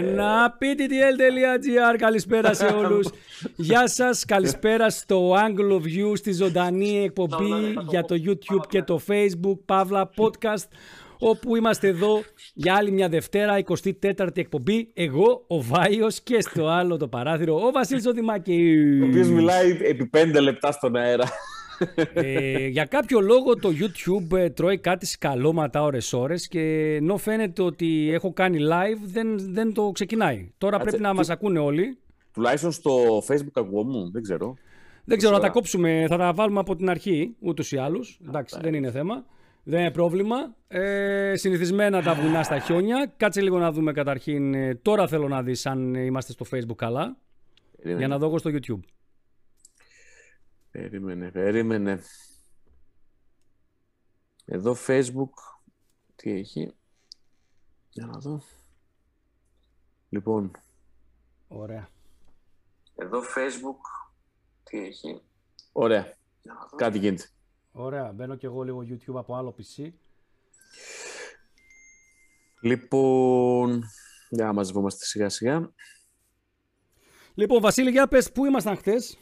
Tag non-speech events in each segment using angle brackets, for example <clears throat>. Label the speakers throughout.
Speaker 1: Ένα pttl.gr, καλησπέρα σε όλους. Γεια σας, καλησπέρα στο Anglo View, στη ζωντανή εκπομπή για το YouTube και το Facebook, Παύλα Podcast, όπου είμαστε εδώ για άλλη μια Δευτέρα, 24η εκπομπή. Εγώ, ο Βάιος και στο άλλο το παράθυρο, ο Βασίλης Οδημάκης.
Speaker 2: Ο οποίος μιλάει επί πέντε λεπτά στον αέρα.
Speaker 1: Ε, για κάποιο λόγο το YouTube ε, τρώει κάτι σκαλώματα ώρες-ώρες και ενώ φαίνεται ότι έχω κάνει live δεν, δεν το ξεκινάει. Τώρα πρέπει να μας ακούνε όλοι.
Speaker 2: Τουλάχιστον στο Facebook ακουγόμουν, δεν ξέρω.
Speaker 1: Δεν ξέρω, να τα κόψουμε, θα τα βάλουμε από την αρχή, ούτως ή άλλως. Εντάξει, δεν είναι θέμα. Δεν είναι πρόβλημα. Ε, συνηθισμένα τα βουνά στα χιόνια. Κάτσε λίγο να δούμε καταρχήν. Ε, τώρα θέλω να δεις αν είμαστε στο Facebook καλά. Για να δω εγώ στο YouTube.
Speaker 2: Περίμενε, περίμενε. Εδώ Facebook, τι έχει. Για να δω. Λοιπόν.
Speaker 1: Ωραία.
Speaker 2: Εδώ Facebook, τι έχει. Ωραία. Κάτι γίνεται.
Speaker 1: Ωραία. Μπαίνω και εγώ λίγο YouTube από άλλο PC.
Speaker 2: Λοιπόν, για να μαζευόμαστε σιγά σιγά.
Speaker 1: Λοιπόν, Βασίλη, για πες, πού ήμασταν χθες;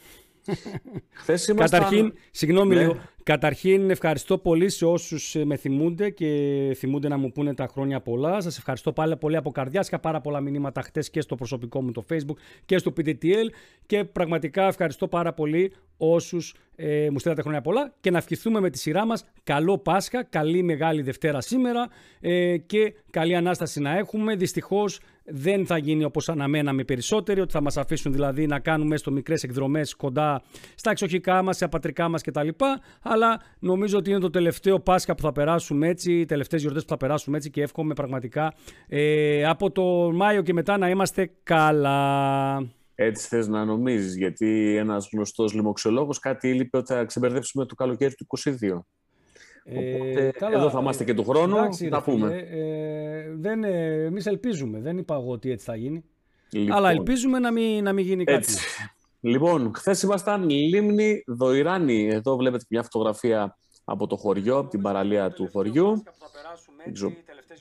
Speaker 2: Χθες ήμασταν...
Speaker 1: Καταρχήν, συγγνώμη
Speaker 2: Ναι.
Speaker 1: λίγο, καταρχήν ευχαριστώ πολύ σε όσους ε, με θυμούνται και θυμούνται να μου πούνε τα χρόνια πολλά. Σας ευχαριστώ πάλι πολύ από καρδιάς. Είχα πάρα πολλά μηνύματα χτες και στο προσωπικό μου το Facebook και στο PTTL και πραγματικά ευχαριστώ πάρα πολύ όσους ε, μου στείλατε χρόνια πολλά και να ευχηθούμε με τη σειρά μας καλό Πάσχα, καλή Μεγάλη Δευτέρα σήμερα ε, και καλή Ανάσταση να έχουμε. Δυστυχώς δεν θα γίνει όπως αναμέναμε περισσότεροι, ότι θα μας αφήσουν δηλαδή να κάνουμε στο μικρές εκδρομές κοντά στα εξοχικά μας, στα πατρικά μας κτλ. Αλλά νομίζω ότι είναι το τελευταίο Πάσχα που θα περάσουμε έτσι, οι τελευταίες γιορτές που θα περάσουμε έτσι και εύχομαι πραγματικά ε, από το Μάιο και μετά να είμαστε καλά.
Speaker 2: Έτσι θες να νομίζεις, γιατί ένας γνωστός λοιμοξιολόγος κάτι είπε ότι θα ξεμπερδέψουμε το καλοκαίρι του 22. Οπότε, εδώ θα είμαστε και του χρόνου,
Speaker 1: Ε, εντάξει,
Speaker 2: να
Speaker 1: ρε
Speaker 2: πούμε.
Speaker 1: φίλε, ε, δεν, ε, εμείς ελπίζουμε, δεν είπα εγώ ότι έτσι θα γίνει.
Speaker 2: Λοιπόν,
Speaker 1: Αλλά ελπίζουμε να μην, να μην γίνει κάτι.
Speaker 2: Έτσι. Λοιπόν, χθες ήμασταν Λίμνη Δοϊράνη. Εδώ βλέπετε μια φωτογραφία από το χωριό, από την παραλία του χωριού. Δεν ξέρω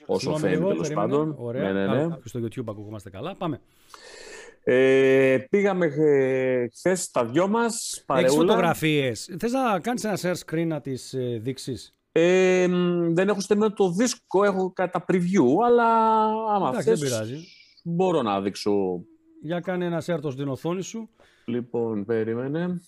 Speaker 2: όσο
Speaker 1: Συγγνώμη
Speaker 2: φαίνεται
Speaker 1: λίγο,
Speaker 2: τέλος
Speaker 1: περίμενε.
Speaker 2: πάντων.
Speaker 1: Ωραία.
Speaker 2: Ναι, ναι, ναι.
Speaker 1: Α, Στο YouTube ακουγόμαστε καλά. Πάμε.
Speaker 2: Ε, πήγαμε ε, χθες τα δυο μας.
Speaker 1: Έχεις
Speaker 2: Παρεούλα.
Speaker 1: φωτογραφίες. Θες να κάνεις ένα share screen να τις ε, δείξεις;
Speaker 2: Ε, μ, δεν έχω στεμένο το δίσκο, έχω κατά preview, αλλά άμα
Speaker 1: Εντάξει, δεν
Speaker 2: θες,
Speaker 1: πειράζει.
Speaker 2: μπορώ να δείξω.
Speaker 1: Για κάνε ένα share το στην οθόνη σου.
Speaker 2: Λοιπόν, περίμενε.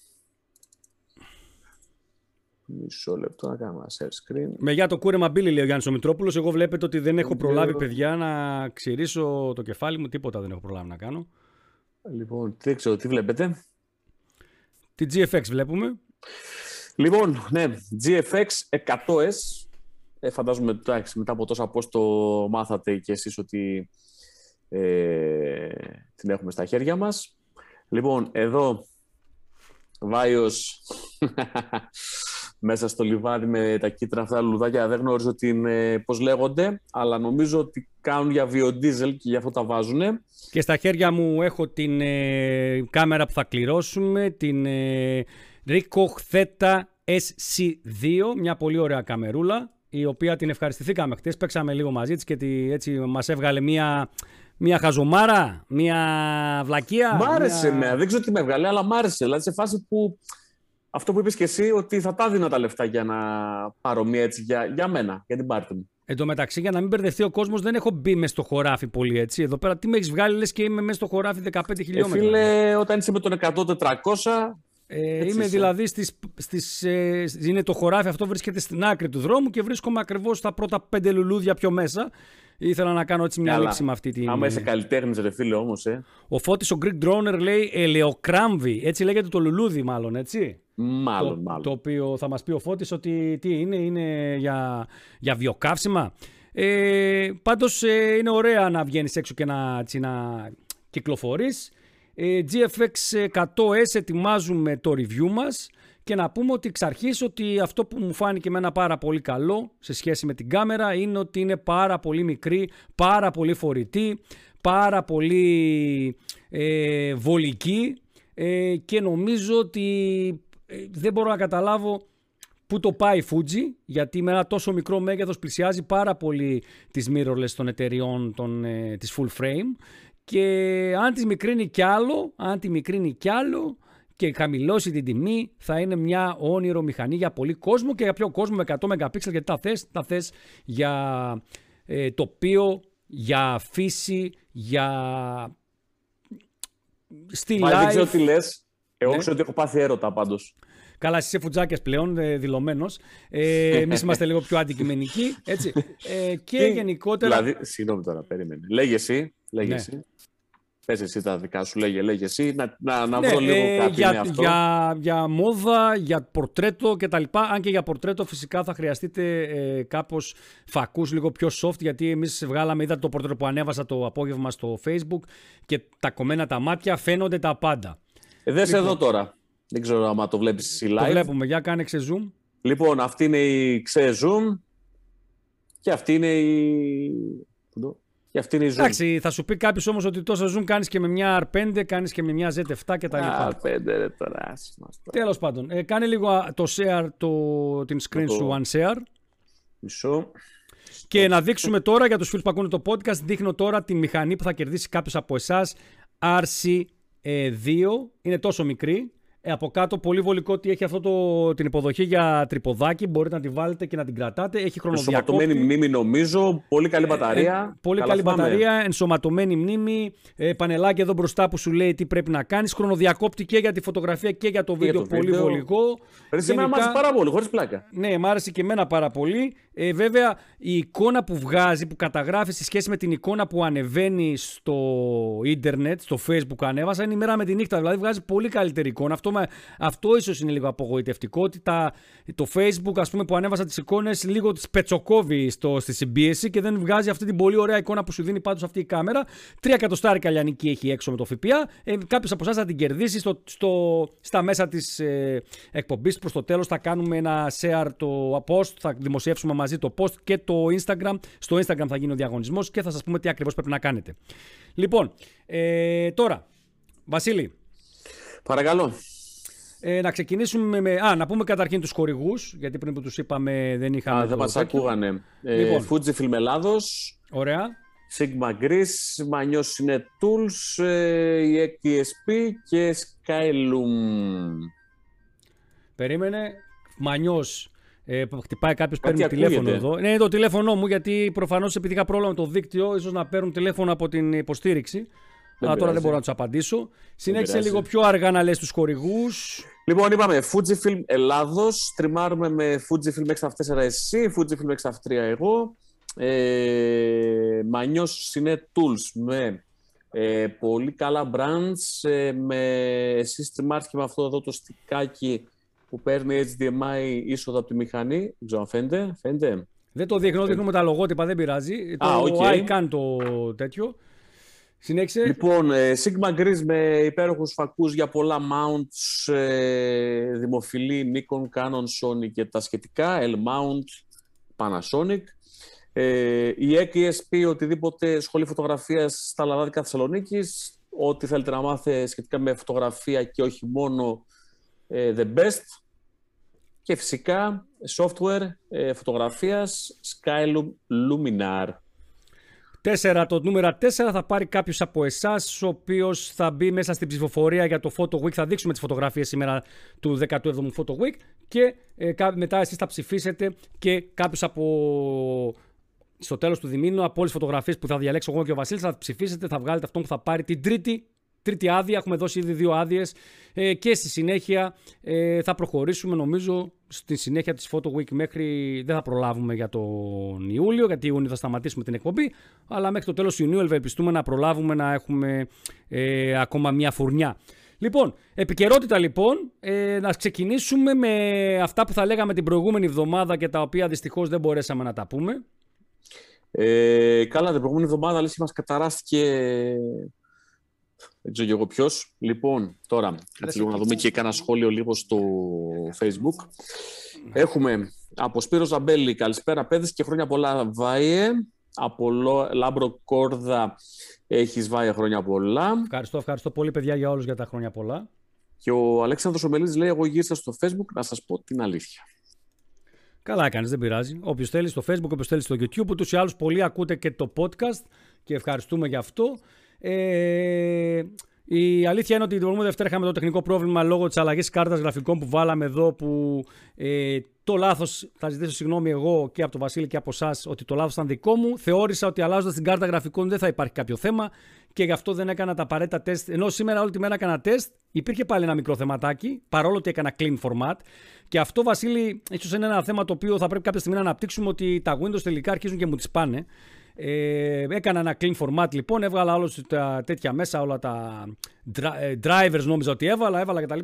Speaker 2: Μισό λεπτό να κάνω ένα share screen.
Speaker 1: Με για το κούρεμα μπίλι, λέει ο Γιάννης ο Μητρόπουλος. Εγώ βλέπετε ότι δεν έχω προλάβει, παιδιά, να ξηρίσω το κεφάλι μου. Τίποτα δεν έχω προλάβει να κάνω.
Speaker 2: Λοιπόν, δεν ξέρω τι βλέπετε.
Speaker 1: Τη GFX βλέπουμε.
Speaker 2: Λοιπόν, ναι, GFX 100S. Ε, φαντάζομαι εντάξει, μετά από τόσα πώς το μάθατε και εσείς ότι ε, την έχουμε στα χέρια μας. Λοιπόν, εδώ Βάιος <laughs> μέσα στο λιβάδι με τα κίτρινα αυτά λουδάκια δεν γνωρίζω την, ε, πώς λέγονται αλλά νομίζω ότι κάνουν για βιοντίζελ και γι' αυτό τα βάζουνε.
Speaker 1: Και στα χέρια μου έχω την ε, κάμερα που θα κληρώσουμε, την ε, Ricoh Theta SC2, μια πολύ ωραία καμερούλα, η οποία την ευχαριστηθήκαμε χτες, παίξαμε λίγο μαζί της και τη, έτσι μας έβγαλε μια, μια χαζομάρα, μια βλακεία.
Speaker 2: Μ' άρεσε,
Speaker 1: μια...
Speaker 2: ναι. Δεν ξέρω τι με έβγαλε, αλλά μ' άρεσε. Δηλαδή σε φάση που αυτό που είπες και εσύ, ότι θα τα δίνα τα λεφτά για να πάρω μία έτσι για, για μένα, για την πάρτι μου.
Speaker 1: Εν τω μεταξύ, για να μην μπερδευτεί ο κόσμος, δεν έχω μπει μέσα στο χωράφι πολύ έτσι. Εδώ πέρα, τι με έχεις βγάλει, λες και είμαι μέσα στο χωράφι 15
Speaker 2: Ε,
Speaker 1: χιλιόμετρα.
Speaker 2: φίλε, όταν είσαι με τον 100-400,
Speaker 1: Ε,
Speaker 2: Έτσι
Speaker 1: είμαι
Speaker 2: είσαι.
Speaker 1: δηλαδή στις, στις, ε, είναι το χωράφι αυτό βρίσκεται στην άκρη του δρόμου και βρίσκομαι ακριβώς στα πρώτα πέντε λουλούδια πιο μέσα. Ήθελα να κάνω έτσι μια
Speaker 2: Καλά.
Speaker 1: λήψη με αυτή την...
Speaker 2: άμα είσαι καλλιτέχνης ρε φίλε όμως, ε.
Speaker 1: Ο Φώτης ο Greek Droner λέει ελαιοκράμβι, έτσι λέγεται το λουλούδι μάλλον, έτσι.
Speaker 2: Μάλλον,
Speaker 1: το,
Speaker 2: μάλλον.
Speaker 1: το οποίο θα μας πει ο Φώτης ότι τι είναι, είναι για, για βιοκαύσιμα. Ε, πάντως ε, είναι ωραία να βγαίνεις έξω και να, έτσι, να κυκλοφορείς. Ε, GFX 100S ετοιμάζουμε το review μας και να πούμε ότι εξ αρχής ότι αυτό που μου φάνηκε εμένα πάρα πολύ καλό σε σχέση με την κάμερα είναι ότι είναι πάρα πολύ μικρή, πάρα πολύ φορητή, πάρα πολύ ε, βολική ε, και νομίζω ότι ε, δεν μπορώ να καταλάβω πού το πάει η Fuji, γιατί με ένα τόσο μικρό μέγεθος πλησιάζει πάρα πολύ τις mirrorless των εταιριών των, ε, της full frame και αν τη μικρύνει κι άλλο, αν τη μικρύνει κι άλλο και χαμηλώσει την τιμή θα είναι μια όνειρο μηχανή για πολύ κόσμο και για πιο κόσμο με 100 MP γιατί τα θες, τα θες για ε, τοπίο, για φύση, για στη
Speaker 2: Μα
Speaker 1: live.
Speaker 2: δεν ξέρω τι λες. Εγώ
Speaker 1: Ναι.
Speaker 2: ξέρω ότι έχω πάθει έρωτα πάντως.
Speaker 1: Καλά, εσύ είσαι φουτζάκιας πλέον, ε, δηλωμένος. Ε, Εμείς είμαστε λίγο πιο αντικειμενικοί. Έτσι. Ε, και
Speaker 2: Τι-
Speaker 1: γενικότερα.
Speaker 2: Δηλαδή, συγγνώμη τώρα, περίμενε. Λέγε εσύ, λέγε
Speaker 1: Ναι.
Speaker 2: εσύ. Πες εσύ τα δικά σου, λέγε, λέγε εσύ. Να, να, να
Speaker 1: Ναι,
Speaker 2: βρω λίγο
Speaker 1: ε,
Speaker 2: κάτι
Speaker 1: για,
Speaker 2: με αυτό.
Speaker 1: για, για μόδα, για πορτρέτο κτλ. Αν και για πορτρέτο φυσικά θα χρειαστείτε ε, κάπως φακούς λίγο πιο soft γιατί εμείς βγάλαμε, είδατε το πορτρέτο που ανέβασα το απόγευμα στο facebook και τα κομμένα τα μάτια φαίνονται τα πάντα.
Speaker 2: Ε, δες εδώ τώρα. Δεν ξέρω άμα το βλέπεις εσύ
Speaker 1: Το
Speaker 2: live.
Speaker 1: βλέπουμε, για κάνε ξε zoom.
Speaker 2: Λοιπόν, αυτή είναι η ξε zoom και αυτή είναι η... Πού το- Και αυτή είναι η zoom.
Speaker 1: Εντάξει, θα σου πει κάποιος όμως ότι τόσο zoom κάνεις και με μια R5, κάνεις και με μια Z7 κτλ.
Speaker 2: Α, πέντε ρε τώρα. άσε μας τώρα.
Speaker 1: Τέλος πάντων, ε, κάνε λίγο α, το share, το, την screen
Speaker 2: το-
Speaker 1: σου unshare.
Speaker 2: Μισό.
Speaker 1: Και να δείξουμε τώρα για τους φίλους που ακούνε το podcast, δείχνω τώρα τη μηχανή που θα κερδίσει κάποιος από εσάς, RC2, είναι τόσο μικρή. Ε, από κάτω πολύ βολικό ότι έχει αυτό το, την υποδοχή για τρυποδάκι, μπορείτε να τη βάλετε και να την κρατάτε. Έχει
Speaker 2: Ενσωματωμένη
Speaker 1: χρονοδιακόπτη.
Speaker 2: μνήμη νομίζω. Πολύ καλή μπαταρία.
Speaker 1: Ε, πολύ
Speaker 2: Καλά
Speaker 1: καλή
Speaker 2: θυμάμαι.
Speaker 1: μπαταρία, ενσωματωμένη μνήμη, ε, πανελάκι εδώ μπροστά που σου λέει τι πρέπει να κάνεις, χρονοδιακόπτη και για τη φωτογραφία και για το
Speaker 2: για
Speaker 1: βίντεο,
Speaker 2: το
Speaker 1: πολύ
Speaker 2: βίντεο.
Speaker 1: βολικό.
Speaker 2: Ρε, σήμερα
Speaker 1: Γενικά-
Speaker 2: μας πάρα πολύ, χωρίς πλάκα.
Speaker 1: ναι, μ' άρεσε και εμένα πάρα πολύ. Ε, βέβαια, η εικόνα που βγάζει, που καταγράφει σε σχέση με την εικόνα που ανεβαίνει στο ίντερνετ, στο facebook που ανέβασα, είναι η μέρα με τη νύχτα. Δηλαδή, βγάζει πολύ καλύτερη εικόνα. Αυτό, με- αυτό ίσως είναι λίγο απογοητευτικό. Ότι τα, το facebook, ας πούμε, που ανέβασα τις εικόνες, λίγο τις πετσοκόβει στο, στη συμπίεση και δεν βγάζει αυτή την πολύ ωραία εικόνα που σου δίνει πάντως αυτή η κάμερα. Τρία εκατοστάρικα λιανική έχει έξω με το ΦΠΑ. Ε, Κάποιος από εσάς θα την κερδίσει στο, στο, στα μέσα της ε, εκπομπής. Προς το τέλος θα κάνουμε ένα share το post, θα δημοσιεύσουμε μαζί το post και το Instagram. Στο Instagram θα γίνει ο διαγωνισμός και θα σας πούμε τι ακριβώς πρέπει να κάνετε. Λοιπόν, ε, τώρα, Βασίλη,
Speaker 2: Παρακαλώ.
Speaker 1: Ε, να ξεκινήσουμε με. Α, να πούμε καταρχήν τους χορηγούς, γιατί πριν που τους είπαμε δεν είχαμε.
Speaker 2: Α,
Speaker 1: το
Speaker 2: δεν μας
Speaker 1: τέτοιο.
Speaker 2: ακούγανε. Ε,
Speaker 1: Λοιπόν.
Speaker 2: Fujifilm Ελλάδος,
Speaker 1: Ωραία.
Speaker 2: Sigma Greece, Μανιός είναι Tools, ε, η ESP και Skylum.
Speaker 1: Περίμενε. Μανιός. Ε, χτυπάει κάποιος,
Speaker 2: Κάτι
Speaker 1: παίρνει τηλέφωνο
Speaker 2: ακούγεται.
Speaker 1: εδώ. Ναι, είναι το τηλέφωνό μου, γιατί προφανώς επειδή είχα πρόβλημα με το δίκτυο, ίσως να παίρνουν τηλέφωνο από την υποστήριξη. Αλλά τώρα
Speaker 2: πειράζει.
Speaker 1: δεν μπορώ να τους απαντήσω. Συνέχισε
Speaker 2: πειράζει.
Speaker 1: λίγο πιο αργά να λες τους χορηγούς.
Speaker 2: Λοιπόν, είπαμε Fujifilm Ελλάδος, τριμάρουμε με Fujifilm X-F4 εσύ, Fujifilm X-F3 εγώ, ε, Μανιός είναι Tools με ε, πολύ καλά brands, ε, με εσείς τριμάρεις και με αυτό εδώ το στικάκι που παίρνει HDMI είσοδο από τη μηχανή, δεν ξέρω αν φαίνεται, φαίνεται.
Speaker 1: Δεν το δείχνω, δείχνουμε τα λογότυπα, δεν πειράζει.
Speaker 2: Α,
Speaker 1: το
Speaker 2: οκ.
Speaker 1: icon το τέτοιο. Συνέχισε.
Speaker 2: Λοιπόν, ε, Sigma Gris με υπέροχους φακούς για πολλά mounts, ε, δημοφιλή Nikon, Canon, Sony και τα σχετικά, L-mount, Panasonic. Ε, η ESP, οτιδήποτε σχολή φωτογραφίας στα Λαδάδικα Θεσσαλονίκης, ό,τι θέλετε να μάθετε σχετικά με φωτογραφία και όχι μόνο ε, the best. Και φυσικά software ε, φωτογραφίας Skylum Luminar.
Speaker 1: 4, το νούμερο 4 θα πάρει κάποιος από εσάς, ο οποίος θα μπει μέσα στην ψηφοφορία για το Photo Week. Θα δείξουμε τις φωτογραφίες σήμερα του 17ου Photo Week και ε, κα- μετά εσείς θα ψηφίσετε και κάποιος από. Στο τέλος του διμήνου, από όλες τις φωτογραφίες που θα διαλέξω εγώ και ο Βασίλης, θα ψηφίσετε, θα βγάλετε αυτόν που θα πάρει την τρίτη, τρίτη άδεια. Έχουμε δώσει ήδη δύο άδειες. Ε, και στη συνέχεια ε, θα προχωρήσουμε, νομίζω, στη συνέχεια της Photo Week μέχρι. Δεν θα προλάβουμε για τον Ιούλιο, γιατί Ιούνιο θα σταματήσουμε την εκπομπή. Αλλά μέχρι το τέλος Ιουνίου ευελπιστούμε να προλάβουμε να έχουμε ε, ακόμα μία φουρνιά. Λοιπόν, επικαιρότητα λοιπόν, ε, να ξεκινήσουμε με αυτά που θα λέγαμε την προηγούμενη εβδομάδα και τα οποία δυστυχώς δεν μπορέσαμε να τα πούμε.
Speaker 2: Ε, καλά, την προηγούμενη εβδομάδα λες, μας καταράστηκε. Δεν ξέρω και εγώ ποιος. Λοιπόν, τώρα, έτσι λίγο να δούμε και κάνα σχόλιο λίγο στο Facebook. Έχουμε από Σπύρο Ζαμπέλη, καλησπέρα παίδες και χρόνια πολλά Βάιε. Από Λο- Λάμπρο Κόρδα έχεις Βάιε χρόνια πολλά.
Speaker 1: Ευχαριστώ, ευχαριστώ πολύ παιδιά για όλους για τα χρόνια πολλά.
Speaker 2: Και ο Αλέξανδρος Ομελίδης λέει, εγώ γύρισα στο Facebook να σας πω την αλήθεια.
Speaker 1: Καλά έκανε, δεν πειράζει. Όποιος θέλει στο Facebook, όποιος θέλει στο YouTube. Ούτως ή άλλως πολλοί ακούτε και το podcast και ευχαριστούμε γι' αυτό. Ε, η αλήθεια είναι ότι την προηγούμενη Δευτέρα είχαμε το τεχνικό πρόβλημα λόγω της αλλαγής κάρτας γραφικών που βάλαμε εδώ. Που ε, το λάθος, θα ζητήσω συγγνώμη εγώ και από τον Βασίλη και από εσάς, ότι το λάθος ήταν δικό μου. Θεώρησα ότι αλλάζοντας την κάρτα γραφικών δεν θα υπάρχει κάποιο θέμα και γι' αυτό δεν έκανα τα απαραίτητα τεστ. Ενώ σήμερα όλη τη μέρα έκανα τεστ, υπήρχε πάλι ένα μικρό θεματάκι, παρόλο ότι έκανα clean format. Και αυτό, Βασίλη, ίσως είναι ένα θέμα το οποίο θα πρέπει κάποια στιγμή να αναπτύξουμε ότι τα Windows τελικά αρχίζουν και μου τις πάνε. Ε, έκανα ένα clean format λοιπόν, έβγαλα όλο τα τέτοια μέσα, όλα τα ε, drivers νόμιζα ότι έβαλα, έβαλα κτλ.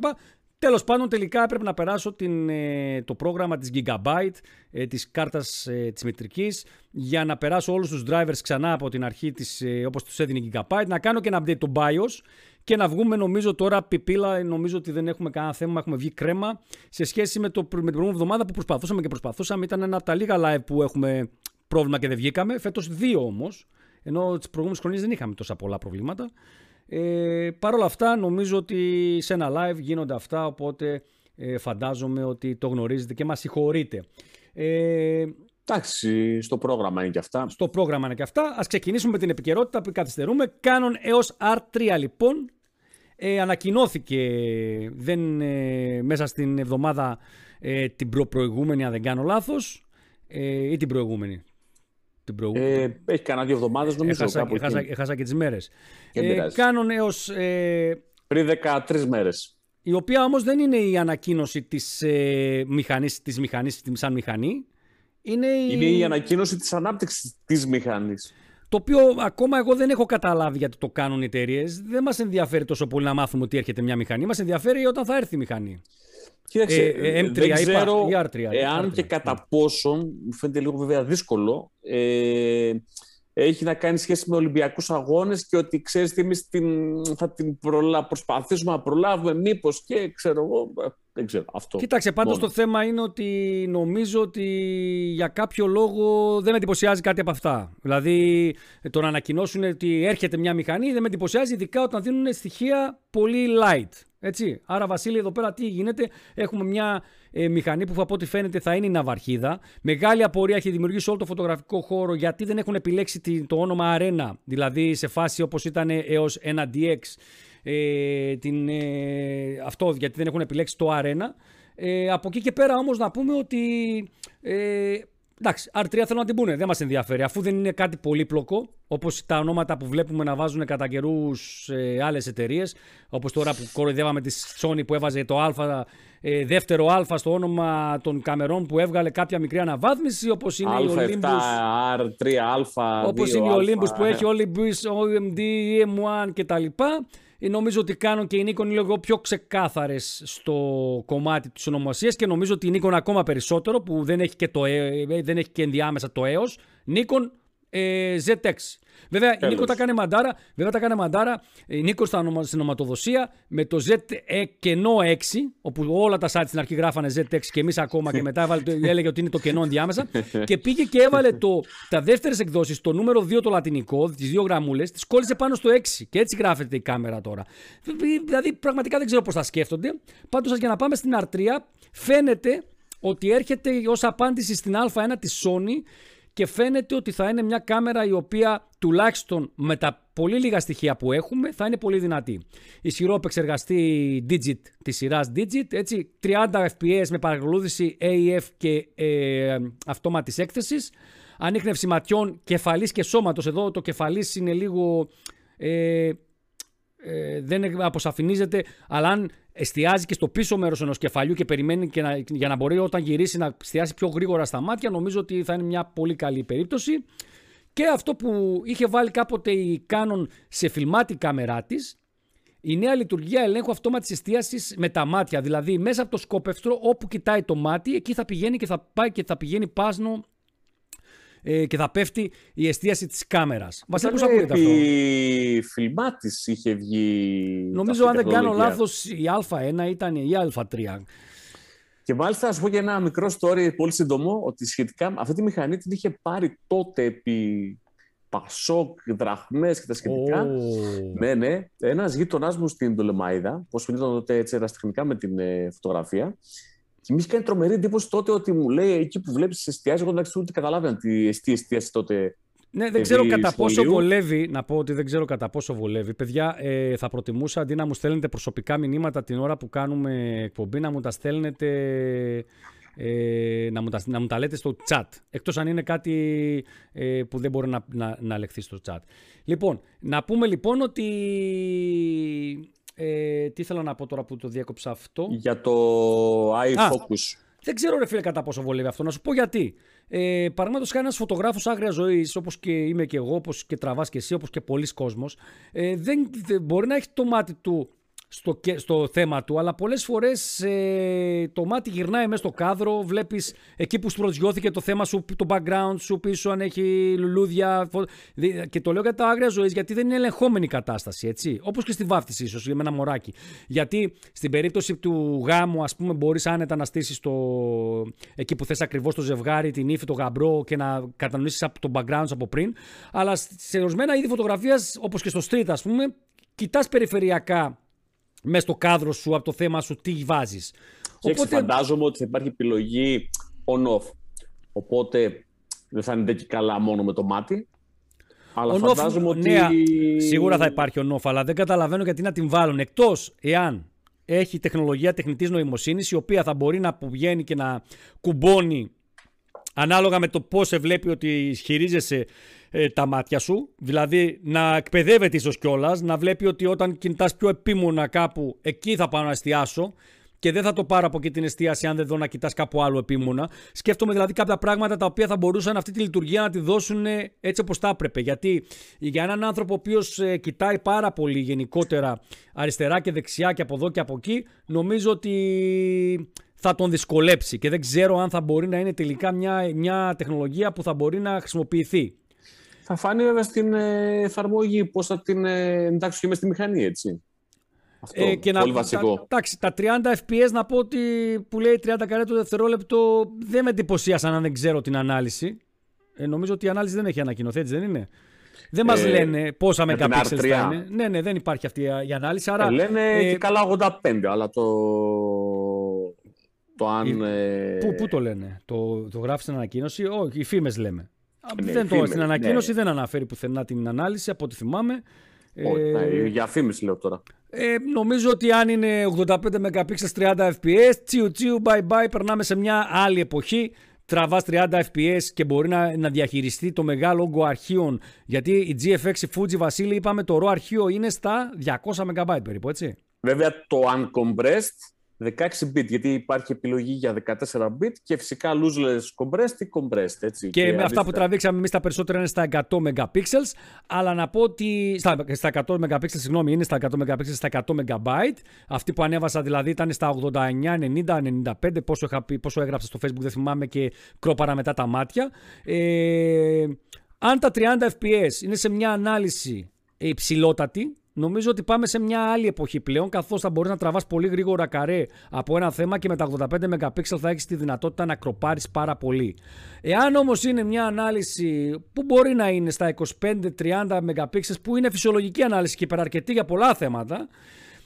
Speaker 1: Τέλος πάντων τελικά έπρεπε να περάσω την, ε, το πρόγραμμα της Gigabyte, ε, της κάρτας ε, της μετρικής, για να περάσω όλους τους drivers ξανά από την αρχή της, ε, όπως τους έδινε η Gigabyte, να κάνω και ένα update το BIOS και να βγούμε νομίζω τώρα πιπίλα, νομίζω ότι δεν έχουμε κανένα θέμα, έχουμε βγει κρέμα σε σχέση με, το, με την προηγούμενη εβδομάδα που προσπαθούσαμε και προσπαθούσαμε, ήταν ένα από τα λίγα live που έχουμε πρόβλημα και δεν βγήκαμε. Φέτος δύο όμως. Ενώ τις προηγούμενες χρονιές δεν είχαμε τόσα πολλά προβλήματα. Ε, Παρ' όλα αυτά, νομίζω ότι σε ένα live γίνονται αυτά. Οπότε ε, φαντάζομαι ότι το γνωρίζετε και μας συγχωρείτε.
Speaker 2: Ε, Εντάξει, στο πρόγραμμα είναι και αυτά.
Speaker 1: Στο πρόγραμμα είναι και αυτά. Ας ξεκινήσουμε με την επικαιρότητα που καθυστερούμε. Canon EOS R3 λοιπόν. Ε, ανακοινώθηκε δεν, ε, μέσα στην εβδομάδα ε, την προ προηγούμενη, αν δεν κάνω λάθος, ε, ή την προηγούμενη.
Speaker 2: Την προηγούμενη. Ε, έχει κανένα δύο εβδομάδες νομίζω.
Speaker 1: Έχασα, κάπου έχασα, έχασα και τις μέρες. Ε, κάνουν έως. Ε,
Speaker 2: Πριν 13 μέρες.
Speaker 1: Η οποία όμως δεν είναι η ανακοίνωση της ε, μηχανή της μηχανής, σαν μηχανή. Είναι η...
Speaker 2: είναι η ανακοίνωση της ανάπτυξης της μηχανής.
Speaker 1: Το οποίο ακόμα εγώ δεν έχω καταλάβει γιατί το κάνουν οι εταιρείες. Δεν μας ενδιαφέρει τόσο πολύ να μάθουμε ότι έρχεται μια μηχανή. Μας ενδιαφέρει όταν θα έρθει η μηχανή.
Speaker 2: Κοίταξε, ε, M3 δεν ξέρω είπα, R3, εάν R3, και κατά πόσον, μου φαίνεται λίγο βέβαια δύσκολο, ε, έχει να κάνει σχέση με Ολυμπιακούς Αγώνες και ότι ξέρεις τι εμείς θα την προλα, προσπαθήσουμε να προλάβουμε μήπως και ξέρω εγώ, ε, δεν ξέρω αυτό.
Speaker 1: Κοίταξε, πάντως το θέμα είναι ότι νομίζω ότι για κάποιο λόγο δεν με εντυπωσιάζει κάτι από αυτά. Δηλαδή το να ανακοινώσουν ότι έρχεται μια μηχανή δεν με εντυπωσιάζει ειδικά όταν δίνουν στοιχεία πολύ light. Έτσι. Άρα, Βασίλη, εδώ πέρα τι γίνεται; Έχουμε μια ε, μηχανή που από ό,τι φαίνεται θα είναι η ναυαρχίδα. Μεγάλη απορία έχει δημιουργήσει όλο το φωτογραφικό χώρο γιατί δεν έχουν επιλέξει το όνομα Arena. Δηλαδή σε φάση όπως ήταν έως ένα DX. Ε, την, ε, αυτό γιατί δεν έχουν επιλέξει το Arena. Ε, από εκεί και πέρα όμως να πούμε ότι ε, Εντάξει, R3 θέλω να την πούνε, δεν μας ενδιαφέρει. Αφού δεν είναι κάτι πολύπλοκο, όπως τα ονόματα που βλέπουμε να βάζουν κατά καιρούς ε, άλλες εταιρείες, όπως τώρα που κοροϊδεύαμε τη Sony που έβαζε το Α, ε, δεύτερο Α στο όνομα των καμερών που έβγαλε κάποια μικρή αναβάθμιση, όπως είναι η Olympus.
Speaker 2: R3Α,
Speaker 1: Όπως είναι η Olympus που έχει Olympus, OMD, EM1 κτλ. Ε, νομίζω ότι κάνουν και οι Nikon λίγο πιο ξεκάθαρες στο κομμάτι της ονομασίας και νομίζω ότι η Nikon ακόμα περισσότερο που δεν έχει και, το, ε, ε, δεν έχει και ενδιάμεσα το EOS. Nikon ε, ZX. Βέβαια, η Νίκο τα κάνει μαντάρα. Βέβαια, τα κάνει μαντάρα. Η Νίκο στην οματοδοσία με το Z ε, κενό 6, όπου όλα τα site στην αρχή γράφανε ZX και εμείς ακόμα και μετά έβαλε, <laughs> έλεγε ότι είναι το κενό ενδιάμεσα. <laughs> και πήγε και έβαλε το, τα δεύτερες εκδόσεις, το νούμερο 2 το λατινικό, τις δύο γραμμούλες, τις κόλλησε πάνω στο 6. Και έτσι γράφεται η κάμερα τώρα. Δηλαδή, πραγματικά δεν ξέρω πώς θα σκέφτονται. Πάντως, για να πάμε στην R3, φαίνεται ότι έρχεται ως απάντηση στην Α1 της Sony και φαίνεται ότι θα είναι μια κάμερα η οποία τουλάχιστον με τα πολύ λίγα στοιχεία που έχουμε θα είναι πολύ δυνατή. Ισχυρό επεξεργαστή Digit τη σειράς Digit, έτσι 30 fps με παρακολούθηση AF και ε, αυτόματης έκθεσης. Ανείχνευση ματιών κεφαλής και σώματος. Εδώ το κεφαλής είναι λίγο... Ε, ε, δεν αποσαφηνίζεται, αλλά αν εστιάζει και στο πίσω μέρος ενός κεφαλιού και περιμένει και να, για να μπορεί όταν γυρίσει να εστιάσει πιο γρήγορα στα μάτια, νομίζω ότι θα είναι μια πολύ καλή περίπτωση. Και αυτό που είχε βάλει κάποτε η Canon σε φιλμάτη κάμερά της, η νέα λειτουργία ελέγχου αυτόματης εστίασης με τα μάτια. Δηλαδή, μέσα από το σκόπευτρο, όπου κοιτάει το μάτι, εκεί θα πηγαίνει και θα πάει και θα πηγαίνει πάσνο ε, και θα πέφτει η εστίαση της κάμερας. Βασίλη, πώς ακούγεται αυτό.
Speaker 2: Η φιλμάτης είχε βγει...
Speaker 1: Νομίζω αν δεν κάνω λάθος η Α1 ήταν η Α3.
Speaker 2: Και μάλιστα, να σου πω και ένα μικρό story πολύ σύντομο, ότι σχετικά αυτή τη μηχανή την είχε πάρει τότε επί Πασόκ, δραχμέ και τα σχετικά. Oh. Ναι, ναι. Ένας γείτονάς μου στην Τολεμαίδα, πώς φαινόταν τότε έτσι εραστεχνικά με την ε, φωτογραφία, και μου είχε κάνει τρομερή εντύπωση τότε ότι μου λέει εκεί που βλέπεις εστιάζει. Εγώ εντάξει ούτε καταλάβαινα τι εστί εστίαση τότε
Speaker 1: Ναι, δεν ξέρω κατά πόσο βολεύει, να πω ότι δεν ξέρω κατά πόσο βολεύει. Παιδιά, ε, θα προτιμούσα αντί να μου στέλνετε προσωπικά μηνύματα την ώρα που κάνουμε εκπομπή, να μου τα στέλνετε, ε, να, μου τα, να μου τα λέτε στο chat. Εκτός αν είναι κάτι ε, που δεν μπορεί να, να, να λεχθεί στο chat. Λοιπόν, να πούμε λοιπόν ότι... Ε, τι θέλω να πω τώρα που το διέκοψα αυτό;
Speaker 2: Για το iFocus.
Speaker 1: Δεν ξέρω, ρε φίλε, κατά πόσο βολεύει αυτό. Να σου πω γιατί. Ε, Παραδείγματος χάρη, ένας φωτογράφος άγρια ζωής, όπως και είμαι και εγώ, όπως και τραβάς και εσύ, όπως και πολλοί κόσμος, ε, δεν, δεν, μπορεί να έχει το μάτι του στο, στο θέμα του, αλλά πολλές φορές ε, το μάτι γυρνάει μέσα στο κάδρο, βλέπεις εκεί που σου προσγειώθηκε το θέμα σου, το background σου πίσω, αν έχει λουλούδια και το λέω για τα άγρια ζωής γιατί δεν είναι ελεγχόμενη κατάσταση, έτσι, όπως και στη βάφτιση ίσως για ένα μωράκι. Γιατί στην περίπτωση του γάμου, ας πούμε, μπορείς άνετα να στήσεις το... εκεί που θες ακριβώς το ζευγάρι, την ύφη, το γαμπρό και να κατανοήσεις από το background από πριν, αλλά σε ορισμένα είδη φωτογραφίας, όπως και στο street ας πούμε, κοιτάς περιφερειακά μέσα στο κάδρο σου, από το θέμα σου, τι βάζεις.
Speaker 2: Οπότε... φαντάζομαι ότι θα υπάρχει επιλογή on-off. Οπότε δεν θα είναι και καλά μόνο με το μάτι. Αλλά on φαντάζομαι ότι. Ναι,
Speaker 1: σίγουρα θα υπάρχει on-off, αλλά δεν καταλαβαίνω γιατί να την βάλουν. Εκτός εάν έχει τεχνολογία τεχνητής νοημοσύνης η οποία θα μπορεί να βγαίνει και να κουμπώνει ανάλογα με το πώς σε βλέπει ότι χειρίζεσαι ε, τα μάτια σου. Δηλαδή να εκπαιδεύεται ίσως κιόλας, να βλέπει ότι όταν κινητάς πιο επίμονα κάπου, εκεί θα πάω να εστιάσω και δεν θα το πάρω από εκεί την εστίαση αν δεν δω να κοιτάς κάπου άλλο επίμονα. Σκέφτομαι δηλαδή κάποια πράγματα τα οποία θα μπορούσαν αυτή τη λειτουργία να τη δώσουν έτσι όπως τα έπρεπε. Γιατί για έναν άνθρωπο ο οποίος ε, κοιτάει πάρα πολύ γενικότερα αριστερά και δεξιά και από εδώ και από εκεί, νομίζω ότι θα τον δυσκολέψει και δεν ξέρω αν θα μπορεί να είναι τελικά μια, μια τεχνολογία που θα μπορεί να χρησιμοποιηθεί.
Speaker 2: Θα φάνει βέβαια στην ε, εφαρμογή πώς θα την ε, εντάξει και μες στη μηχανή, έτσι. Αυτό, ε, και πολύ να, βασικό.
Speaker 1: Τα, τα 30 FPS να πω ότι που λέει 30 καρέ το δευτερόλεπτο δεν με εντυπωσίασαν αν δεν ξέρω την ανάλυση. Ε, νομίζω ότι η ανάλυση δεν έχει ανακοινωθεί, έτσι δεν είναι. Δεν μας ε, λένε πόσα megapixels θα είναι. Ναι, ναι, δεν υπάρχει αυτή η ανάλυση. Άρα,
Speaker 2: ε, λένε ε, και καλά 85, αλλά το. Το αν.
Speaker 1: Ε... Πού, πού το λένε, το, το γράφει στην ανακοίνωση; Όχι, οι φήμες λέμε. Ναι, δεν το, στην ανακοίνωση ναι. δεν αναφέρει πουθενά την ανάλυση από ό,τι θυμάμαι.
Speaker 2: Όχι, ε, ναι, για φήμηση λέω τώρα.
Speaker 1: Ε, νομίζω ότι αν είναι 85 MP 30 fps, τσιου τσιου, bye bye, περνάμε σε μια άλλη εποχή. Τραβάς 30 fps και μπορεί να, να διαχειριστεί το μεγάλο όγκο αρχείων. Γιατί η GFX, η Fuji Βασίλη, είπαμε το ρο αρχείο είναι στα 200 MB περίπου, έτσι.
Speaker 2: Βέβαια το uncompressed 16 bit, γιατί υπάρχει επιλογή για 14 bit και φυσικά lossless compressed ή compressed. Έτσι,
Speaker 1: και, και με αυτά που τραβήξαμε εμείς τα περισσότερα είναι στα 100 megapixels, αλλά να πω ότι στα, στα 100 megapixels, συγγνώμη, είναι στα 100 megapixels, στα 100 megabyte. Αυτή που ανέβασα δηλαδή ήταν στα 89, 90, 95, πόσο, είχα πει, πόσο έγραψα στο facebook δεν θυμάμαι και κρόπαρα μετά τα μάτια. Ε, αν τα 30 fps είναι σε μια ανάλυση υψηλότατη, Νομίζω ότι πάμε σε μια άλλη εποχή πλέον, καθώς θα μπορείς να τραβάς πολύ γρήγορα καρέ από ένα θέμα και με τα 85 MP θα έχεις τη δυνατότητα να κροπάρεις πάρα πολύ. Εάν όμως είναι μια ανάλυση που μπορεί να είναι στα 25-30 MP, που είναι φυσιολογική ανάλυση και υπεραρκετή για πολλά θέματα,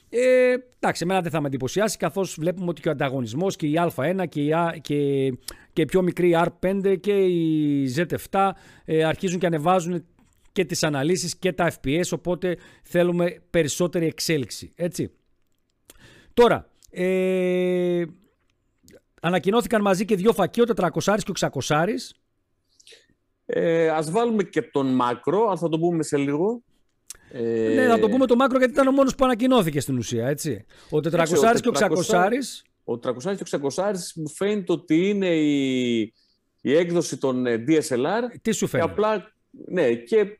Speaker 1: ε, εντάξει, εμένα δεν θα με εντυπωσιάσει καθώς βλέπουμε ότι και ο ανταγωνισμός και η Α1 και η, και, και η πιο μικρή R5 και η Z7 ε, αρχίζουν και ανεβάζουν και τις αναλύσεις και τα FPS, οπότε θέλουμε περισσότερη εξέλιξη, έτσι. Τώρα, ε, ανακοινώθηκαν μαζί και δύο φακείο, 400 και 600.
Speaker 2: Ε, ας βάλουμε και τον μάκρο, αν θα το πούμε σε λίγο.
Speaker 1: Ε... Ναι, θα το πούμε το μάκρο γιατί ήταν ο μόνος που ανακοινώθηκε στην ουσία, έτσι. Ο 400 και ο 600.
Speaker 2: Ο 300 και ο 600 μου φαίνεται ότι είναι η, η έκδοση των ε, DSLR.
Speaker 1: Τι σου φαίνεται;
Speaker 2: απλά ναι, και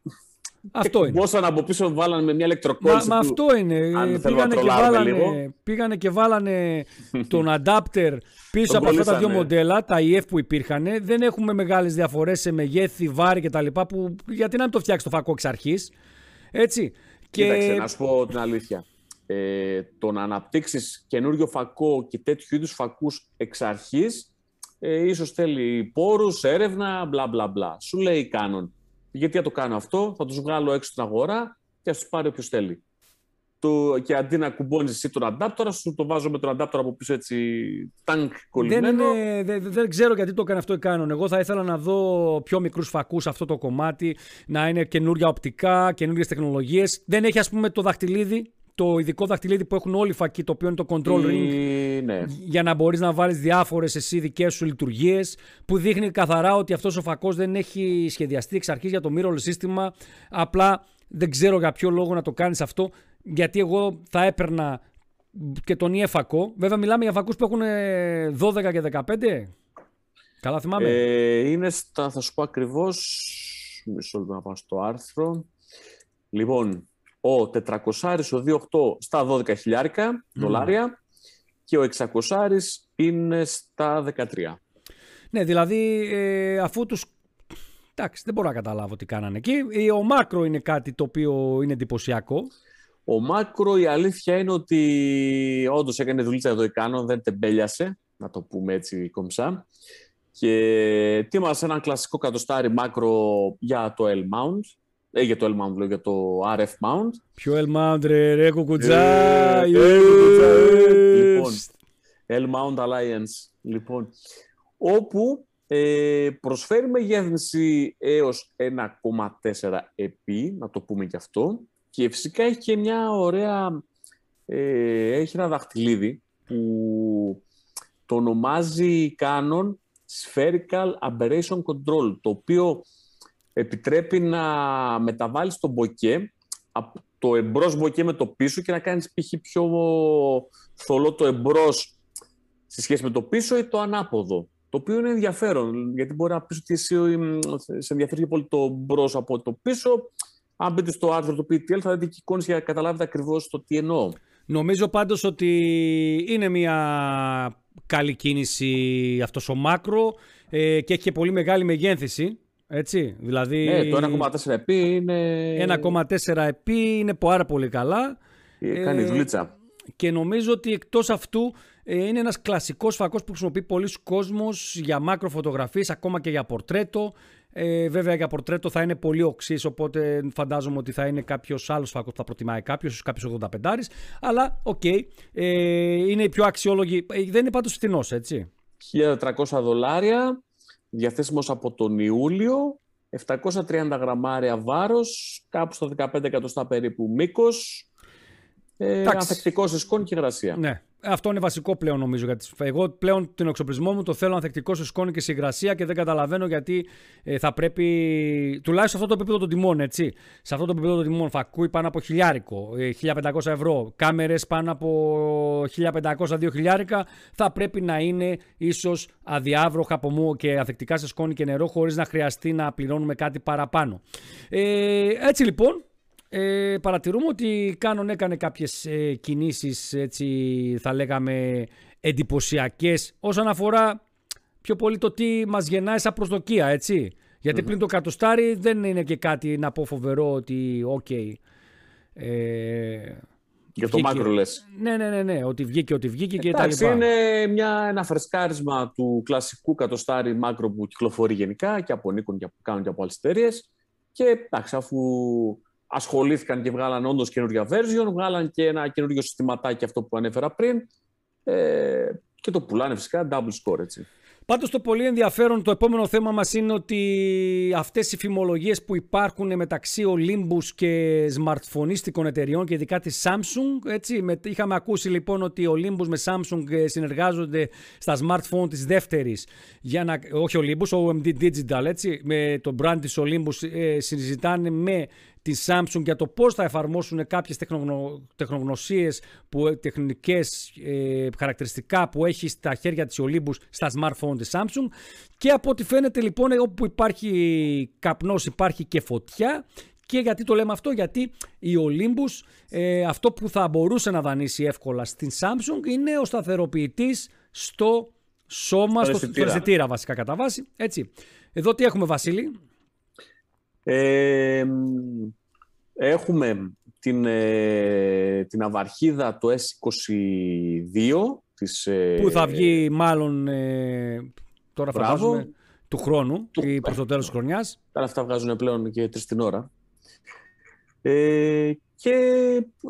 Speaker 1: αυτό είναι.
Speaker 2: Πόσαν από πίσω βάλανε με μια ηλεκτροκόλληση.
Speaker 1: Μα, αυτό είναι. Πήγανε και, βάλανε, πήγανε και βάλανε τον <laughs> adapter πίσω από αυτά τα δύο μοντέλα, τα EF που υπήρχαν. Δεν έχουμε μεγάλες διαφορές σε μεγέθη, βάρη κτλ. Που, γιατί να μην το φτιάξει το φακό εξ αρχής. Έτσι.
Speaker 2: Κοίταξε, να σου πω την αλήθεια. Ε, το να αναπτύξεις καινούριο φακό και τέτοιου είδους φακούς εξ αρχής, ε, ίσως θέλει πόρους, έρευνα, μπλα μπλα μπλα. Σου λέει η Canon γιατί θα το κάνω αυτό, θα τους βγάλω έξω στην αγορά και α τους πάρει όποιος θέλει. το, και αντί να κουμπώνεις εσύ τον αντάπτορα, σου το βάζω με τον αντάπτορα από πίσω έτσι τάγκ κολλημένο.
Speaker 1: Δεν, δεν, δεν, ξέρω γιατί το έκανε αυτό η Canon. Εγώ θα ήθελα να δω πιο μικρούς φακούς αυτό το κομμάτι, να είναι καινούργια οπτικά, καινούργιες τεχνολογίες. Δεν έχει, ας πούμε, το δαχτυλίδι το ειδικό δαχτυλίδι που έχουν όλοι οι φακοί, το οποίο είναι το control ring,
Speaker 2: ναι.
Speaker 1: για να μπορείς να βάλεις διάφορες εσύ δικές σου λειτουργίες, που δείχνει καθαρά ότι αυτός ο φακός δεν έχει σχεδιαστεί εξ αρχής για το mirrorless σύστημα, απλά δεν ξέρω για ποιο λόγο να το κάνεις αυτό, γιατί εγώ θα έπαιρνα και τον ΙΕΦΑΚΟ. Βέβαια μιλάμε για φακούς που έχουν 12 και 15. Καλά θυμάμαι.
Speaker 2: Ε, είναι στα, θα σου πω ακριβώς, μισό λεπτό να πάω στο άρθρο. Λοιπόν, ο 400 ο 2.8 στα 12 χιλιάρικα δολάρια και ο 600 είναι στα 13.
Speaker 1: Ναι, δηλαδή ε, αφού τους... Εντάξει, δεν μπορώ να καταλάβω τι κάνανε εκεί. Ε, ο macro είναι κάτι το οποίο είναι εντυπωσιακό.
Speaker 2: Ο macro η αλήθεια είναι ότι όντως έκανε δουλίτσα εδώ η Canon, δεν τεμπέλιασε, να το πούμε έτσι κομψά. Και ετοίμασε ένα κλασικό κατοστάρι macro για το L-mount, ε, για το L-mount, λέω, για το RF mount.
Speaker 1: Ποιο L-mount, ρε, ρε, κουκουτζά.
Speaker 2: Ε, ε, ε, λοιπόν, L-mount Alliance, λοιπόν, όπου ε, προσφέρει μεγέθυνση έως 1,4 επί, να το πούμε και αυτό, και φυσικά έχει και μια ωραία, ε, έχει ένα δαχτυλίδι που το ονομάζει Canon Spherical Aberration Control, το οποίο επιτρέπει να μεταβάλεις τον μποκέ από το εμπρός μποκέ με το πίσω και να κάνεις π.χ. πιο θολό το εμπρός σε σχέση με το πίσω ή το ανάποδο. Το οποίο είναι ενδιαφέρον, γιατί μπορεί να πεις ότι εσύ σε ενδιαφέρει πολύ το μπρος από το πίσω. Αν μπείτε στο άρθρο του PTL θα δείτε και εικόνες για να καταλάβετε ακριβώς το τι εννοώ.
Speaker 1: Νομίζω πάντως ότι είναι μια καλή κίνηση αυτός ο μάκρο ε, και έχει και πολύ μεγάλη μεγένθηση. Έτσι, δηλαδή...
Speaker 2: Ναι, το 1,4 επί είναι...
Speaker 1: 1,4 επί είναι πάρα πολύ καλά.
Speaker 2: Ε, κάνεις ε, δουλίτσα.
Speaker 1: Και νομίζω ότι εκτός αυτού ε, είναι ένας κλασικός φακός που χρησιμοποιεί πολλοί κόσμος για μακροφωτογραφίες, ακόμα και για πορτρέτο. Ε, βέβαια για πορτρέτο θα είναι πολύ οξύς, οπότε φαντάζομαι ότι θα είναι κάποιος άλλος φακός που θα προτιμάει κάποιος, ίσως κάποιος 85. Αλλά ok, okay, ε, είναι η πιο αξιόλογη. Ε, δεν είναι πάντως φθηνός, έτσι.
Speaker 2: 1300 δολάρια διαθέσιμος από τον Ιούλιο, 730 γραμμάρια βάρος, κάπου στα 15 εκατοστά περίπου μήκος, ε, ανθεκτικό σε σκόνη και υγρασία.
Speaker 1: Ναι. Αυτό είναι βασικό πλέον νομίζω. Γιατί εγώ πλέον τον εξοπλισμό μου το θέλω ανθεκτικό σε σκόνη και σε υγρασία και δεν καταλαβαίνω γιατί ε, θα πρέπει. Τουλάχιστον σε αυτό το επίπεδο των τιμών, έτσι. Σε αυτό το επίπεδο των τιμών φακούι πάνω από χιλιάρικο, 1500 ε, ευρώ, κάμερες πάνω από 1500-2 χιλιάρικα, θα πρέπει να είναι ίσως αδιάβροχα από μου και ανθεκτικά σε σκόνη και νερό, χωρίς να χρειαστεί να πληρώνουμε κάτι παραπάνω. Ε, έτσι λοιπόν, ε, παρατηρούμε ότι η Canon έκανε κάποιες ε, κινήσεις έτσι θα λέγαμε εντυπωσιακές όσον αφορά πιο πολύ το τι μας γεννάει σαν προσδοκία έτσι. Γιατί πριν το κατοστάρι δεν είναι και κάτι να πω φοβερό ότι ok. Okay, ε,
Speaker 2: για το μάκρο λες.
Speaker 1: Ναι, ναι, ναι, ναι, ότι βγήκε, ότι βγήκε και τα λοιπά.
Speaker 2: είναι μια, ένα φρεσκάρισμα του κλασικού κατοστάρι μάκρο που κυκλοφορεί γενικά και από Nikon και από Canon και από άλλες εταιρείες. Και εντάξει, αφού ασχολήθηκαν και βγάλαν όντως καινούργια version, βγάλαν και ένα καινούργιο συστηματάκι αυτό που ανέφερα πριν ε, και το πουλάνε φυσικά double score έτσι.
Speaker 1: Πάντως το πολύ ενδιαφέρον το επόμενο θέμα μας είναι ότι αυτές οι φημολογίες που υπάρχουν μεταξύ Olympus και σμαρτφωνίστικων εταιριών και ειδικά της Samsung, έτσι, με, είχαμε ακούσει λοιπόν ότι ο Olympus με Samsung ε, συνεργάζονται στα smartphone της δεύτερης, για να, όχι Olympus, ο OMD Digital, έτσι, με το brand της Olympus ε, συζητάνε με τη Samsung για το πώς θα εφαρμόσουν κάποιες τεχνογνω... τεχνογνωσίες, που, τεχνικές ε, χαρακτηριστικά που έχει στα χέρια της Olympus στα smartphone της Samsung και από ό,τι φαίνεται λοιπόν όπου υπάρχει καπνός υπάρχει και φωτιά και γιατί το λέμε αυτό, γιατί η Olympus ε, αυτό που θα μπορούσε να δανείσει εύκολα στην Samsung είναι ο σταθεροποιητής στο σώμα, στο, στο αισθητήρα βασικά κατά βάση. Έτσι. Εδώ τι έχουμε Βασίλη;
Speaker 2: Ε, έχουμε την, ε, την αβαρχίδα το S22 της,
Speaker 1: ε, που θα βγει μάλλον ε, τώρα φαντάζομαι του χρόνου του, ή προς το τέλος της χρονιάς.
Speaker 2: Τα αυτά βγάζουν πλέον και τρεις την ώρα. Ε, Και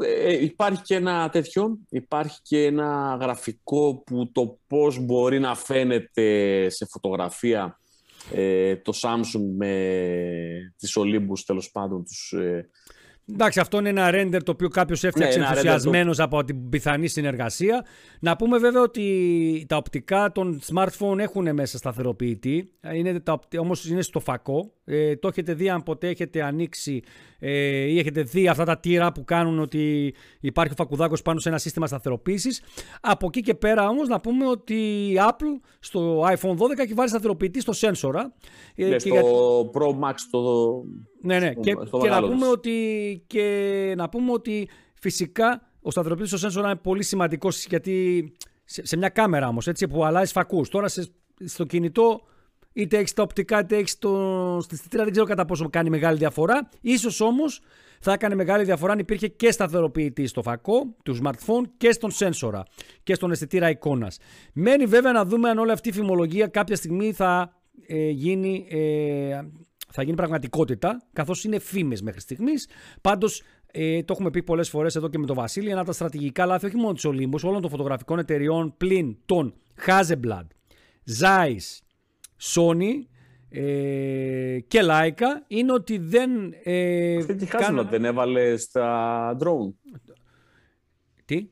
Speaker 2: ε, υπάρχει και ένα τέτοιο, υπάρχει και ένα γραφικό που το πώς μπορεί να φαίνεται σε φωτογραφία ε, το Samsung με τις Olympus τέλος πάντων τους ε,
Speaker 1: Εντάξει, αυτό είναι ένα render το οποίο κάποιος έφτιαξε ναι, ενθουσιασμένος από την πιθανή συνεργασία. Να πούμε βέβαια ότι τα οπτικά των smartphone έχουν μέσα σταθεροποιητή. Είναι Όμως είναι στο φακό. Ε, το έχετε δει αν ποτέ έχετε ανοίξει ε, ή έχετε δει αυτά τα τύρα που κάνουν ότι υπάρχει ο φακουδάκος πάνω σε ένα σύστημα σταθεροποίησης. Από εκεί και πέρα όμως να πούμε ότι η Apple στο iPhone 12 έχει βάλει σταθεροποιητή στο σένσορα.
Speaker 2: Ε, ναι, στο Pro Max το
Speaker 1: ναι, ναι. και, και να, πούμε ότι, και να πούμε ότι φυσικά ο σταθεροποιητής στο σένσορ είναι πολύ σημαντικό γιατί σε, μια κάμερα όμως που αλλάζει φακούς. Τώρα σε, στο κινητό είτε έχεις τα οπτικά είτε έχεις το. Στη αισθητήρα δεν ξέρω κατά πόσο κάνει μεγάλη διαφορά. σω όμως θα έκανε μεγάλη διαφορά αν υπήρχε και σταθεροποιητή στο φακό του smartphone και στον σένσορα και στον αισθητήρα εικόνας. Μένει βέβαια να δούμε αν όλη αυτή η φημολογία κάποια στιγμή θα ε, γίνει. Ε, θα γίνει πραγματικότητα, καθώς είναι φήμες μέχρι στιγμής. Πάντως, ε, το έχουμε πει πολλές φορές εδώ και με τον Βασίλη, ένα από τα στρατηγικά λάθη όχι μόνο της Olympus, όλων των φωτογραφικών εταιριών πλην των Hasselblad, Zeiss, Sony ε, και Leica είναι ότι δεν.
Speaker 2: Ε, Αυτή τη Hasselblad δεν έβαλε στα drone.
Speaker 1: Τι;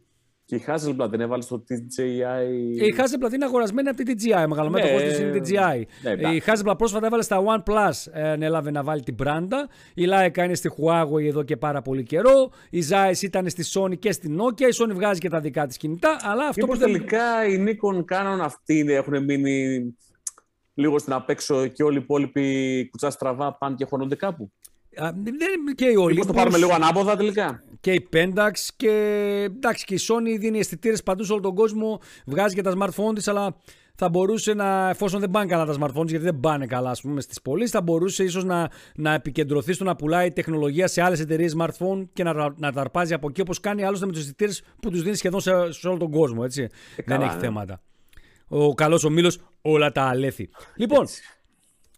Speaker 2: Και η Hasselblad δεν έβαλε στο TGI.
Speaker 1: Η Hasselblad είναι αγορασμένη από τη TGI. Μεγαλομέτωχο ναι, τη είναι TGI. Ναι, η Hasselblad πρόσφατα έβαλε στα OnePlus. Ε, έλαβε να βάλει την πράντα. Η Leica είναι στη Huawei εδώ και πάρα πολύ καιρό. Η Zeiss ήταν στη Sony και στη Nokia. Η Sony βγάζει και τα δικά της κινητά. Αλλά αυτό
Speaker 2: που τελικά οι Nikon κάνουν αυτοί έχουν μείνει λίγο στην απέξω και όλοι οι υπόλοιποι κουτσά στραβά πάνε και χώνονται κάπου;
Speaker 1: Και η Olympus.
Speaker 2: το πάρουμε λίγο ανάποδα τελικά;
Speaker 1: Και η Pentax και, εντάξει, και η Sony δίνει αισθητήρες παντού σε όλο τον κόσμο. Βγάζει και τα smartphone της, αλλά θα μπορούσε να, εφόσον δεν πάνε καλά τα smartphones, γιατί δεν πάνε καλά, ας πούμε, στις πωλήσεις, θα μπορούσε ίσως να, να επικεντρωθεί στο να πουλάει τεχνολογία σε άλλες εταιρείες smartphone και να, να τα αρπάζει από εκεί, όπως κάνει άλλωστε με τους αισθητήρες που τους δίνει σχεδόν σε, σε όλο τον κόσμο. Έτσι. Ε, δεν έχει ναι. θέματα. Ο καλός ο Μήλο, όλα τα αλέθη. Λοιπόν,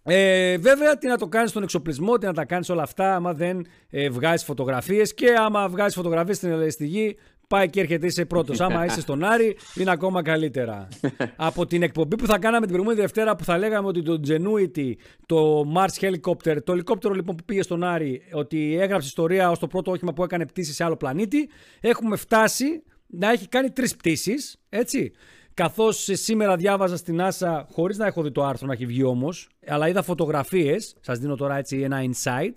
Speaker 1: ε, βέβαια, τι να το κάνεις στον εξοπλισμό, τι να τα κάνεις όλα αυτά, άμα δεν ε, βγάζεις φωτογραφίες και άμα βγάζεις φωτογραφίες στην ελευθερική γη, πάει και έρχεται είσαι πρώτος. άμα είσαι στον Άρη, είναι ακόμα καλύτερα. <laughs> Από την εκπομπή που θα κάναμε την προηγούμενη Δευτέρα που θα λέγαμε ότι το Genuity, το Mars Helicopter, το ελικόπτερο λοιπόν που πήγε στον Άρη, ότι έγραψε ιστορία ως το πρώτο όχημα που έκανε πτήση σε άλλο πλανήτη, έχουμε φτάσει να έχει κάνει τρεις πτήσεις, έτσι. Καθώς σήμερα διάβαζα στην NASA, χωρίς να έχω δει το άρθρο να έχει βγει όμως, αλλά είδα φωτογραφίες. Σας δίνω τώρα έτσι ένα insight.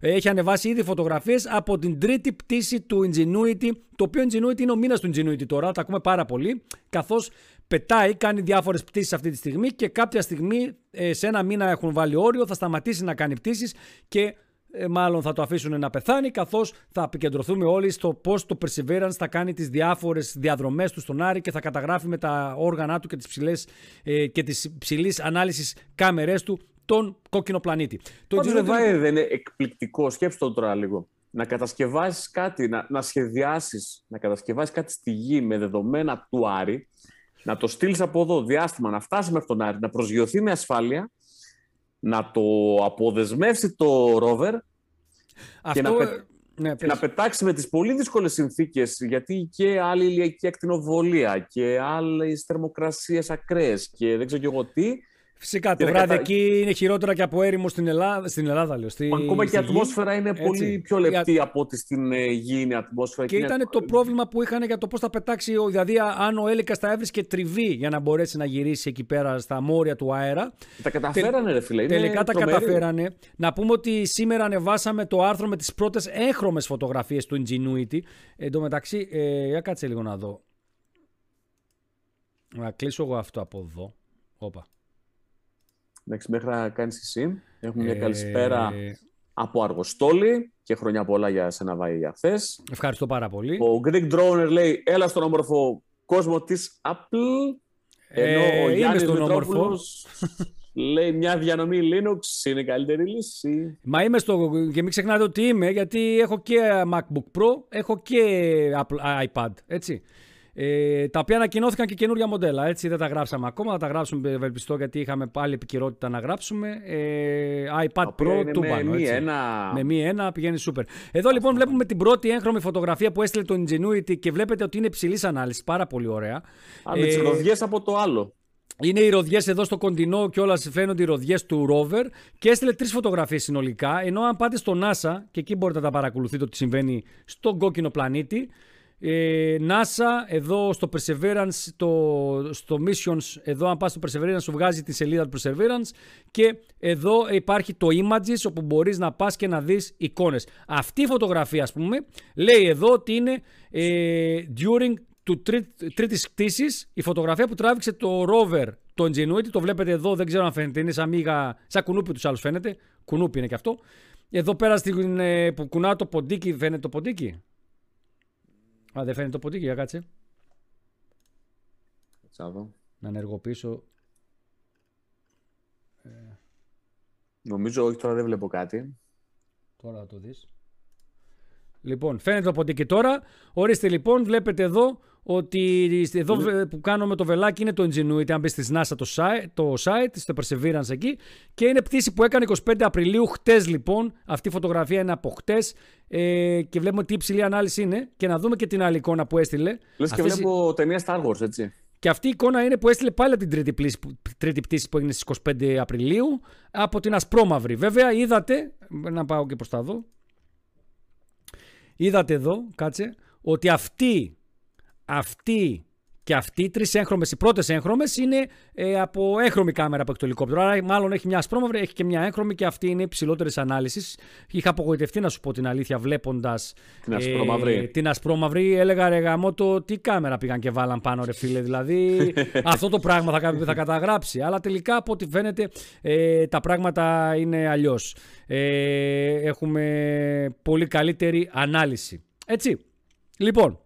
Speaker 1: Έχει ανεβάσει ήδη φωτογραφίες από την τρίτη πτήση του Ingenuity. Το οποίο Ingenuity είναι ο μήνας του Ingenuity τώρα, τα ακούμε πάρα πολύ. Καθώς πετάει, κάνει διάφορες πτήσεις αυτή τη στιγμή και κάποια στιγμή ε, σε ένα μήνα έχουν βάλει όριο, θα σταματήσει να κάνει πτήσεις και ε, μάλλον θα το αφήσουν να πεθάνει, καθώς θα επικεντρωθούμε όλοι στο πώς το Perseverance θα κάνει τις διάφορες διαδρομές του στον Άρη και θα καταγράφει με τα όργανα του και τις ψηλές ε, και τις ψηλής ανάλυσης κάμερές του τον κόκκινο πλανήτη.
Speaker 2: Το Πάντως δεν είναι εκπληκτικό, σκέψτε το τώρα λίγο. Να κατασκευάσεις κάτι, να, να σχεδιάσεις, να κατασκευάσεις κάτι στη γη με δεδομένα του Άρη, να το στείλεις από εδώ διάστημα, να φτάσεις μέχρι τον Άρη, να προσγειωθεί με ασφάλεια να το αποδεσμεύσει το ρόβερ και, να, ναι, να πετάξει με τις πολύ δύσκολες συνθήκες γιατί και άλλη ηλιακή ακτινοβολία και άλλες θερμοκρασίες ακραίες και δεν ξέρω και εγώ τι
Speaker 1: Φυσικά το βράδυ εκεί είναι χειρότερα και από έρημο στην Ελλάδα. Στην Ελλάδα λέω, στη,
Speaker 2: Ακόμα και η ατμόσφαιρα είναι πολύ πιο λεπτή από ό,τι στην ε, γη είναι η ατμόσφαιρα.
Speaker 1: Και, ήταν το πρόβλημα που είχαν για το πώς θα πετάξει, δηλαδή αν ο Έλικας θα έβρισκε τριβή για να μπορέσει να γυρίσει εκεί πέρα στα μόρια του αέρα.
Speaker 2: Τα καταφέρανε, ρε φίλε.
Speaker 1: Τελικά τα καταφέρανε. Να πούμε ότι σήμερα ανεβάσαμε το άρθρο με τις πρώτες έγχρωμε φωτογραφίες του Ingenuity. Εν τω μεταξύ, ε, για κάτσε λίγο να δω. Να κλείσω εγώ αυτό από εδώ. Όπα.
Speaker 2: Εντάξει, μέχρι να κάνεις εσύ. Έχουμε μια καλησπέρα ε, από Αργοστόλη και χρόνια πολλά για σένα Βάη για χθες.
Speaker 1: Ευχαριστώ πάρα πολύ.
Speaker 2: Ο Greek Droner λέει έλα στον όμορφο κόσμο της Apple. Ενώ ε, ο Γιάννης Μητρόπουλος λέει μια διανομή Linux είναι η καλύτερη λύση.
Speaker 1: Μα είμαι στο... και μην ξεχνάτε ότι είμαι γιατί έχω και MacBook Pro, έχω και Apple, iPad, έτσι. Ε, τα οποία ανακοινώθηκαν και καινούργια μοντέλα. Έτσι δεν τα γράψαμε ακόμα. Θα τα γράψουμε ευελπιστώ γιατί είχαμε πάλι επικαιρότητα να γράψουμε. Ε, iPad Pro του
Speaker 2: με
Speaker 1: πάνω.
Speaker 2: μη
Speaker 1: έτσι.
Speaker 2: ένα...
Speaker 1: Με μία ένα πηγαίνει super. Εδώ λοιπόν βλέπουμε την πρώτη έγχρωμη φωτογραφία που έστειλε το Ingenuity και βλέπετε ότι είναι υψηλής ανάλυσης. Πάρα πολύ ωραία.
Speaker 2: Α, με τις
Speaker 1: Ε,
Speaker 2: ροδιές από το άλλο.
Speaker 1: είναι οι ροδιές εδώ στο κοντινό και όλα φαίνονται οι ροδιές του rover και έστειλε τρεις φωτογραφίες συνολικά. Ενώ αν πάτε στο NASA, και εκεί μπορείτε να τα παρακολουθείτε ότι συμβαίνει στον κόκκινο πλανήτη. Ε, NASA, εδώ στο Perseverance, το, στο Missions, εδώ αν πας στο Perseverance σου βγάζει τη σελίδα του Perseverance και εδώ υπάρχει το Images όπου μπορείς να πας και να δεις εικόνες. Αυτή η φωτογραφία ας πούμε λέει εδώ ότι είναι ε, during του τρί, τρίτης κτήσης η φωτογραφία που τράβηξε το rover το Ingenuity, το βλέπετε εδώ, δεν ξέρω αν φαίνεται, είναι σαν μίγα, σαν κουνούπι τους άλλους φαίνεται, κουνούπι είναι και αυτό. Εδώ πέρα στην, ε, που κουνά το ποντίκι, φαίνεται το ποντίκι; Α, δεν φαίνεται το ποντίκι, για κάτσε.
Speaker 2: Τσάδο.
Speaker 1: Να ενεργοποιήσω.
Speaker 2: Νομίζω όχι, τώρα δεν βλέπω κάτι.
Speaker 1: Τώρα θα το δεις. Λοιπόν, φαίνεται το ποντίκι τώρα. Ορίστε λοιπόν, βλέπετε εδώ ότι εδώ βε- που κάνουμε το βελάκι είναι το Ingenuity, αν μπεις στη NASA το site, το site, στο Perseverance εκεί και είναι πτήση που έκανε 25 Απριλίου, χτες λοιπόν, αυτή η φωτογραφία είναι από χτες ε, και βλέπουμε τι υψηλή ανάλυση είναι και να δούμε και την άλλη εικόνα που έστειλε.
Speaker 2: Λες και
Speaker 1: Αυτές οι-
Speaker 2: βλέπω ταινία Star Wars, έτσι.
Speaker 1: Και αυτή η εικόνα είναι που έστειλε πάλι από την τρίτη, πλήση, που- τρίτη πτήση που έγινε στις 25 Απριλίου από την Ασπρόμαυρη. Βέβαια είδατε, να πάω και προς τα δω, είδατε εδώ, κάτσε, ότι αυτή, αυτή και αυτή οι τρεις έγχρωμες, οι πρώτες έγχρωμες είναι ε, από έγχρωμη κάμερα από το ελικόπτερο. Άρα μάλλον έχει μια ασπρόμαυρη, έχει και μια έγχρωμη και αυτή είναι υψηλότερης ανάλυσης. Είχα απογοητευτεί να σου πω την αλήθεια βλέποντας
Speaker 2: Την ασπρόμαυρη.
Speaker 1: την ασπρόμαυρη. Έλεγα ρε γαμό το τι κάμερα πήγαν και βάλαν πάνω ρε φίλε. Δηλαδή <laughs> αυτό το πράγμα θα, κα- θα καταγράψει. Αλλά τελικά από ό,τι φαίνεται ε, τα πράγματα είναι αλλιώς. Ε, έχουμε πολύ καλύτερη ανάλυση. Έτσι. Λοιπόν,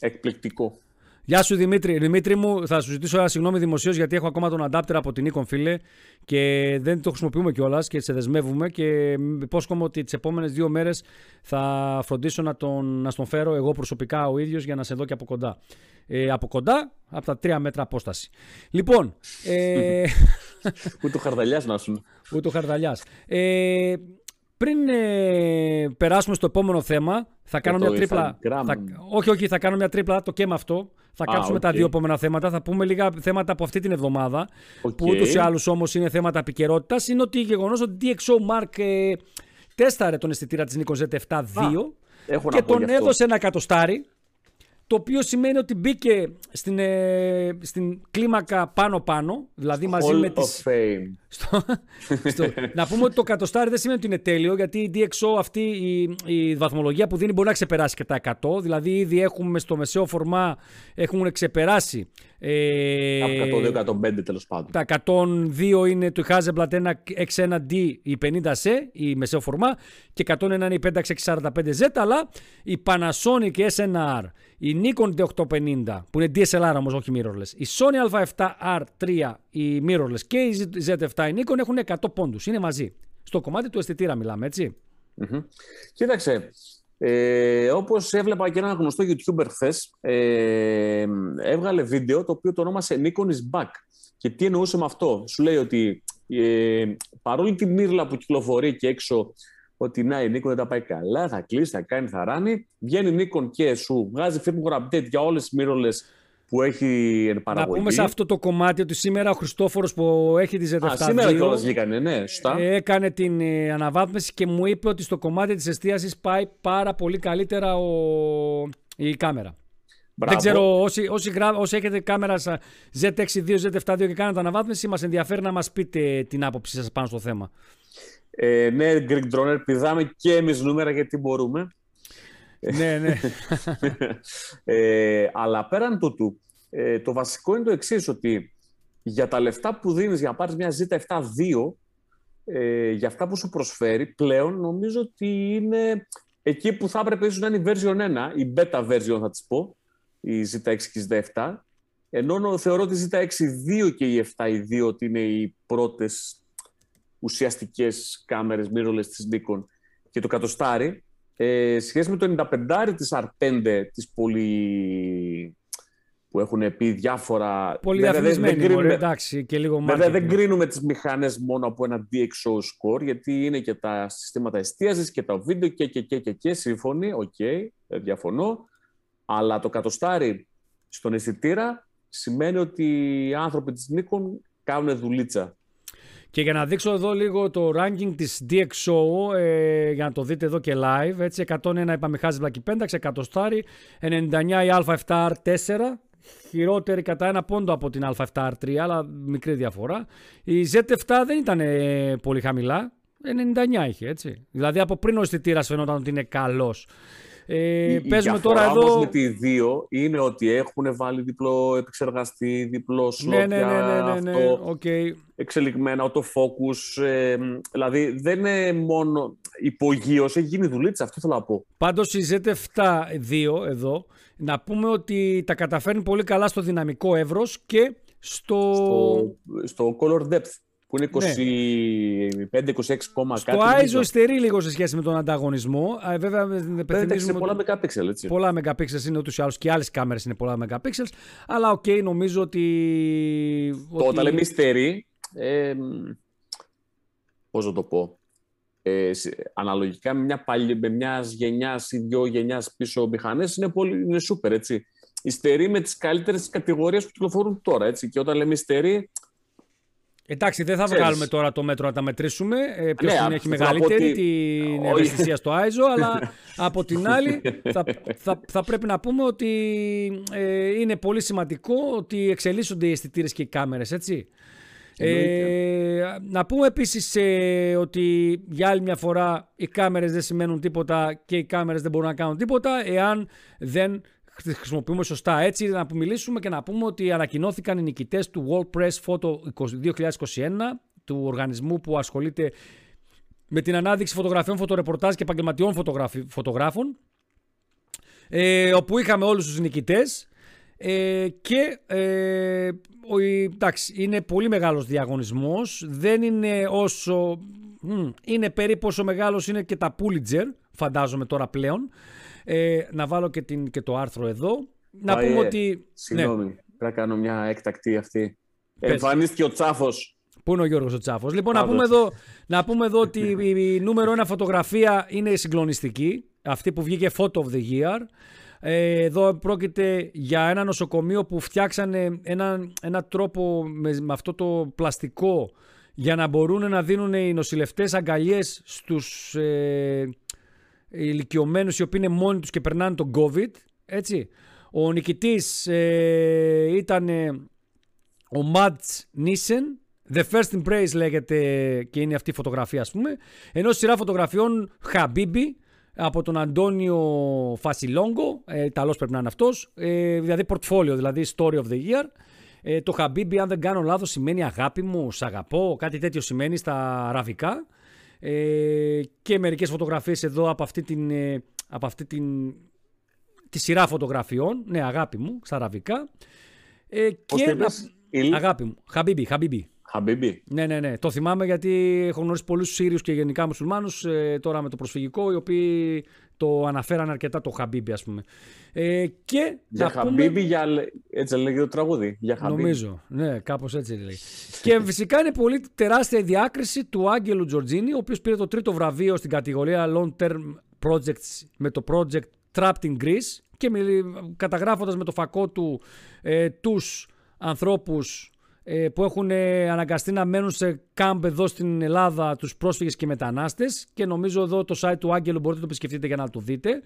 Speaker 2: Εκπληκτικό.
Speaker 1: Γεια σου Δημήτρη. Δημήτρη μου, θα σου ζητήσω ένα συγγνώμη δημοσίως γιατί έχω ακόμα τον adapter από την Nikon φίλε και δεν το χρησιμοποιούμε κιόλας και σε δεσμεύουμε. Και υπόσχομαι ότι τις επόμενες δύο μέρες θα φροντίσω να τον, να στον φέρω εγώ προσωπικά ο ίδιος για να σε δω και από κοντά. Ε, από κοντά, από τα τρία μέτρα απόσταση. Λοιπόν, ε,
Speaker 2: Ούτε ο χαρδαλιάς να σου.
Speaker 1: ούτε ο Χαρδαλιάς. Ε, πριν ε, περάσουμε στο επόμενο θέμα, θα κάνω
Speaker 2: το
Speaker 1: μια τρίπλα.
Speaker 2: Instagram.
Speaker 1: Θα, όχι, όχι, θα κάνω μια τρίπλα, το και με αυτό. Θα
Speaker 2: Α,
Speaker 1: κάτσουμε τα
Speaker 2: οκ.
Speaker 1: δύο επόμενα θέματα. Θα πούμε λίγα θέματα από αυτή την εβδομάδα.
Speaker 2: Οκ.
Speaker 1: Που ούτως ή άλλως όμως είναι θέματα επικαιρότητας. Είναι ότι γεγονός ότι DxO Mark ε, τέσταρε τον αισθητήρα της Nikon Z7 2
Speaker 2: Έχω
Speaker 1: και
Speaker 2: να πω
Speaker 1: τον
Speaker 2: γι' αυτό.
Speaker 1: έδωσε ένα εκατοστάρι. Το οποίο σημαίνει ότι μπήκε στην, ε, στην κλίμακα πάνω-πάνω, δηλαδή μαζί
Speaker 2: Hall
Speaker 1: με
Speaker 2: of
Speaker 1: τις,
Speaker 2: Fame.
Speaker 1: στο, στο, να πούμε ότι το κατοστάρι δεν σημαίνει ότι είναι τέλειο, γιατί η DxO αυτή η, η βαθμολογία που δίνει μπορεί να ξεπεράσει και τα 100. Δηλαδή, ήδη έχουμε στο μεσαίο φορμά έχουν ξεπεράσει. Ε,
Speaker 2: Από 102-105 τέλος πάντων.
Speaker 1: τα 102 είναι του Hasselblad 1 X1D η 50C, η μεσαίο φορμά, και 101 είναι η 5645Z, αλλά η Panasonic SNR, η Nikon D850, που είναι DSLR όμως, όχι mirrorless, η Sony A7R3, η mirrorless και η Z7 η Nikon έχουν 100 πόντους, είναι μαζί. Στο κομμάτι του αισθητήρα μιλάμε, έτσι.
Speaker 2: Μμμ. Κοίταξε, ε, όπως έβλεπα και ένα γνωστό YouTuber χθες, ε, έβγαλε βίντεο το οποίο το ονόμασε Nikon is back. Και τι εννοούσε με αυτό; Σου λέει ότι ε, παρόλη τη μύρλα που κυκλοφορεί και έξω ότι να η Nikon δεν τα πάει καλά, θα κλείσει, θα κάνει, θα ράνει, βγαίνει η Nikon και σου βγάζει firmware update για όλες τις mirrorless που έχει εν
Speaker 1: Να
Speaker 2: παραγωγή.
Speaker 1: πούμε σε αυτό το κομμάτι ότι σήμερα ο Χριστόφορος που έχει τη Z7
Speaker 2: Α, σήμερα
Speaker 1: II,
Speaker 2: κιόλας βγήκανε, ναι, σωστά.
Speaker 1: Έκανε την ε, αναβάθμιση και μου είπε ότι στο κομμάτι της εστίασης πάει πάρα πολύ καλύτερα ο... η κάμερα.
Speaker 2: Μπράβο.
Speaker 1: Δεν ξέρω, όσοι, όσοι, γρά- όσοι έχετε κάμερα στα Z6-2, Z7-2 και κάνετε αναβάθμιση, μας ενδιαφέρει να μας πείτε την άποψή σας πάνω στο θέμα.
Speaker 2: Ε, ναι, Greek Droner, πηδάμε και εμείς νούμερα γιατί μπορούμε.
Speaker 1: Ναι, ναι.
Speaker 2: ε, αλλά πέραν τούτου, ε, το βασικό είναι το εξής ότι για τα λεφτά που δίνεις για να πάρεις μια Z7-2, ε, για αυτά που σου προσφέρει, πλέον νομίζω ότι είναι εκεί που θα έπρεπε ίσως να είναι η version 1, η beta version θα της πω, η Z6 και η Z7, ενώ θεωρώ ότι η Z6-2 και η 7-2 ότι είναι οι πρώτες ουσιαστικές κάμερες mirrorless της Nikon. Και το κατοστάρι, ε, σχέση με το 95 της R5 της πολύ που έχουν πει διάφορα...
Speaker 1: Πολύ διαφημισμένοι, κρίνουμε... εντάξει, και λίγο
Speaker 2: Βέβαια δεν κρίνουμε τις μηχανές μόνο από ένα DxO score, γιατί είναι και τα συστήματα εστίασης και τα βίντεο και και και και, και σύμφωνοι, ok, okay, διαφωνώ, αλλά το κατοστάρι στον αισθητήρα σημαίνει ότι οι άνθρωποι της Nikon κάνουν δουλίτσα.
Speaker 1: Και για να δείξω εδώ λίγο το ranking της DxO, ε, για να το δείτε εδώ και live, έτσι, 101 είπαμε Hasselblad, Pentax, 100 στάρι, 99 η Α7R4, χειρότερη κατά ένα πόντο από την Α7R3, αλλά μικρή διαφορά. Η Z7 δεν ήταν ε, πολύ χαμηλά, 99 είχε, έτσι. Δηλαδή από πριν ο αισθητήρας φαινόταν ότι είναι καλός.
Speaker 2: Ε, η, παίζουμε η τώρα εδώ. με τη δύο είναι ότι έχουν βάλει διπλό επεξεργαστή, διπλό σλότ ναι, ναι, ναι, ναι, ναι, ναι, okay. εξελιγμένα, autofocus. Ε, δηλαδή δεν είναι μόνο υπογείω, έχει γίνει δουλίτσα, αυτό θέλω να πω.
Speaker 1: Πάντως η Z7-2 εδώ, να πούμε ότι τα καταφέρνει πολύ καλά στο δυναμικό εύρος και στο...
Speaker 2: στο, στο color depth που είναι 25-26 κόμμα
Speaker 1: κάτι. Το ISO υστερεί λίγο σε σχέση με τον ανταγωνισμό. Βέβαια,
Speaker 2: δεν σε πολλά megapixels, έτσι.
Speaker 1: Πολλά megapixels είναι ούτως ή άλλως και άλλες κάμερες είναι πολλά megapixels. Αλλά ok, okay, νομίζω ότι.
Speaker 2: Το όταν λέμε υστερεί. Ε, Πώς να το πω. Ε, αναλογικά με μια, παλι, με μιας γενιάς ή δύο γενιάς πίσω μηχανές είναι, πολύ, είναι super, έτσι. Υστερεί με τις καλύτερες κατηγορίες που κυκλοφορούν τώρα, έτσι. Και όταν λέμε υστερεί,
Speaker 1: Εντάξει, δεν θα βγάλουμε τώρα το μέτρο να τα μετρήσουμε. Ε, Ποιος ναι, έχει μεγαλύτερη την ευαισθησία στο ISO, αλλά <laughs> από την άλλη θα, θα, θα πρέπει να πούμε ότι ε, είναι πολύ σημαντικό ότι εξελίσσονται οι αισθητήρες και οι κάμερες, έτσι. Ε, να πούμε επίσης ε, ότι για άλλη μια φορά οι κάμερες δεν σημαίνουν τίποτα και οι κάμερες δεν μπορούν να κάνουν τίποτα εάν δεν τις χρησιμοποιούμε σωστά. Έτσι να μιλήσουμε και να πούμε ότι ανακοινώθηκαν οι νικητές του World Press Photo 2021, του οργανισμού που ασχολείται με την ανάδειξη φωτογραφιών, φωτορεπορτάζ και επαγγελματιών φωτογράφων, ε, όπου είχαμε όλους τους νικητές. Ε, και ε, ο, εντάξει, είναι πολύ μεγάλος διαγωνισμός, δεν είναι όσο, είναι περίπου όσο μεγάλος είναι και τα Pulitzer, φαντάζομαι τώρα πλέον, ε, να βάλω και, την, και το άρθρο εδώ. Να πούμε ότι.
Speaker 2: Συγγνώμη, ναι. πρέπει να κάνω μια εκτακτή αυτή. Εμφανίστηκε ο Τσάφος.
Speaker 1: Πού είναι ο Γιώργος ο Τσάφος; Λοιπόν, να πούμε, εδώ, να πούμε εδώ ότι <laughs> η νούμερο ένα φωτογραφία είναι συγκλονιστική. Αυτή που βγήκε Photo of the Year. Ε, εδώ πρόκειται για ένα νοσοκομείο που φτιάξανε ένα, ένα τρόπο με, με αυτό το πλαστικό για να μπορούν να δίνουν οι νοσηλευτές αγκαλιές στους ε, ηλικιωμένους οι οποίοι είναι μόνοι τους και περνάνε τον COVID. Έτσι. Ο νικητής ε, ήταν ε, ο Μάτς Νίσεν. The First Embrace λέγεται και είναι αυτή η φωτογραφία ας πούμε. Ενώ σειρά φωτογραφιών Χαμπίμπι από τον Αντώνιο Φατσιλόνγκο, ε, Ιταλός πρέπει να είναι αυτός, ε, δηλαδή portfolio, δηλαδή story of the year. Ε, το Χαμπίμπι αν δεν κάνω λάθος σημαίνει αγάπη μου, σ' αγαπώ, κάτι τέτοιο σημαίνει στα αραβικά. Ε, και μερικές φωτογραφίες εδώ από αυτή την, ε, από αυτή την τη σειρά φωτογραφιών. Ναι, αγάπη μου, στα αραβικά.
Speaker 2: Ε, και
Speaker 1: να... Αγάπη μου, Χαμπίμπι, Χαμπίμπι.
Speaker 2: Χαμπίμπι.
Speaker 1: Ναι, ναι, ναι. Το θυμάμαι γιατί έχω γνωρίσει πολλούς Σύριους και γενικά μουσουλμάνους ε, τώρα με το προσφυγικό, οι οποίοι το αναφέραν αρκετά το Χαμπίμπι, ας πούμε. Ε, και
Speaker 2: Για Χαμπίμπι, πούμε... για... έτσι λέγεται το τραγούδι. Για Χαμπίμπι.
Speaker 1: Νομίζω, ναι, κάπως έτσι λέει. και φυσικά είναι πολύ τεράστια η διάκριση του Άγγελου Τζορτζίνη, ο οποίος πήρε το τρίτο βραβείο στην κατηγορία Long Term Projects με το project Trapped in Greece και καταγράφοντας με το φακό του ε, τους ανθρώπους ε, που έχουν ε, αναγκαστεί να μένουν σε κάμπ εδώ στην Ελλάδα τους πρόσφυγες και μετανάστες και νομίζω εδώ το site του Άγγελου μπορείτε να το επισκεφτείτε για να το δείτε.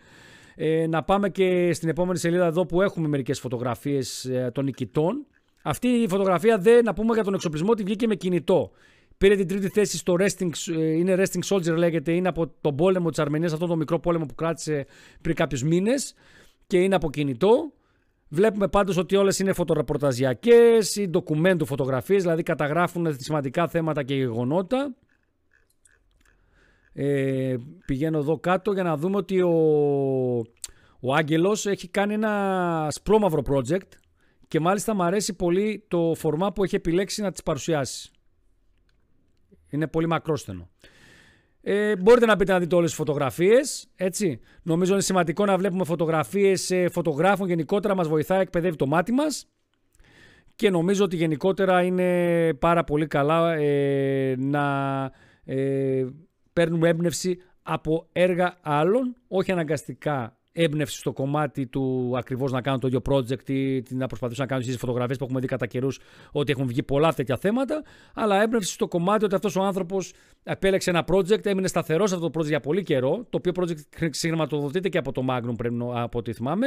Speaker 1: Ε, να πάμε και στην επόμενη σελίδα εδώ που έχουμε μερικές φωτογραφίες ε, των νικητών. Αυτή η φωτογραφία δεν να πούμε για τον εξοπλισμό ότι βγήκε με κινητό. Πήρε την τρίτη θέση στο resting, είναι resting soldier λέγεται, είναι από τον πόλεμο της Αρμενίας, αυτό το μικρό πόλεμο που κράτησε πριν κάποιους μήνες και είναι από κινητό. Βλέπουμε πάντως ότι όλες είναι φωτοραπορταζιακές ή ντοκουμέντου φωτογραφίες, δηλαδή καταγράφουν σημαντικά θέματα και γεγονότα. Ε, πηγαίνω εδώ κάτω για να δούμε ότι ο, ο Άγγελος έχει κάνει ένα σπρώμαυρο project και μάλιστα μου αρέσει πολύ το φορμά που έχει επιλέξει να τις παρουσιάσει. Είναι πολύ μακρόστενο. Ε, μπορείτε να πείτε να δείτε όλες τις φωτογραφίες, έτσι. Νομίζω είναι σημαντικό να βλέπουμε φωτογραφίες ε, φωτογράφων γενικότερα, μας βοηθάει, εκπαιδεύει το μάτι μας. Και νομίζω ότι γενικότερα είναι πάρα πολύ καλά ε, να ε, παίρνουμε έμπνευση από έργα άλλων, όχι αναγκαστικά έμπνευση στο κομμάτι του ακριβώς να κάνουν το ίδιο project ή να προσπαθήσουν να κάνουν τις φωτογραφίες που έχουμε δει κατά καιρούς ότι έχουν βγει πολλά τέτοια θέματα, αλλά έμπνευση στο κομμάτι ότι αυτός ο άνθρωπος επέλεξε ένα project, έμεινε σταθερός σε αυτό το project για πολύ καιρό. Το οποίο project συγχρηματοδοτείται και από το Magnum, πρέπει από ό,τι θυμάμαι,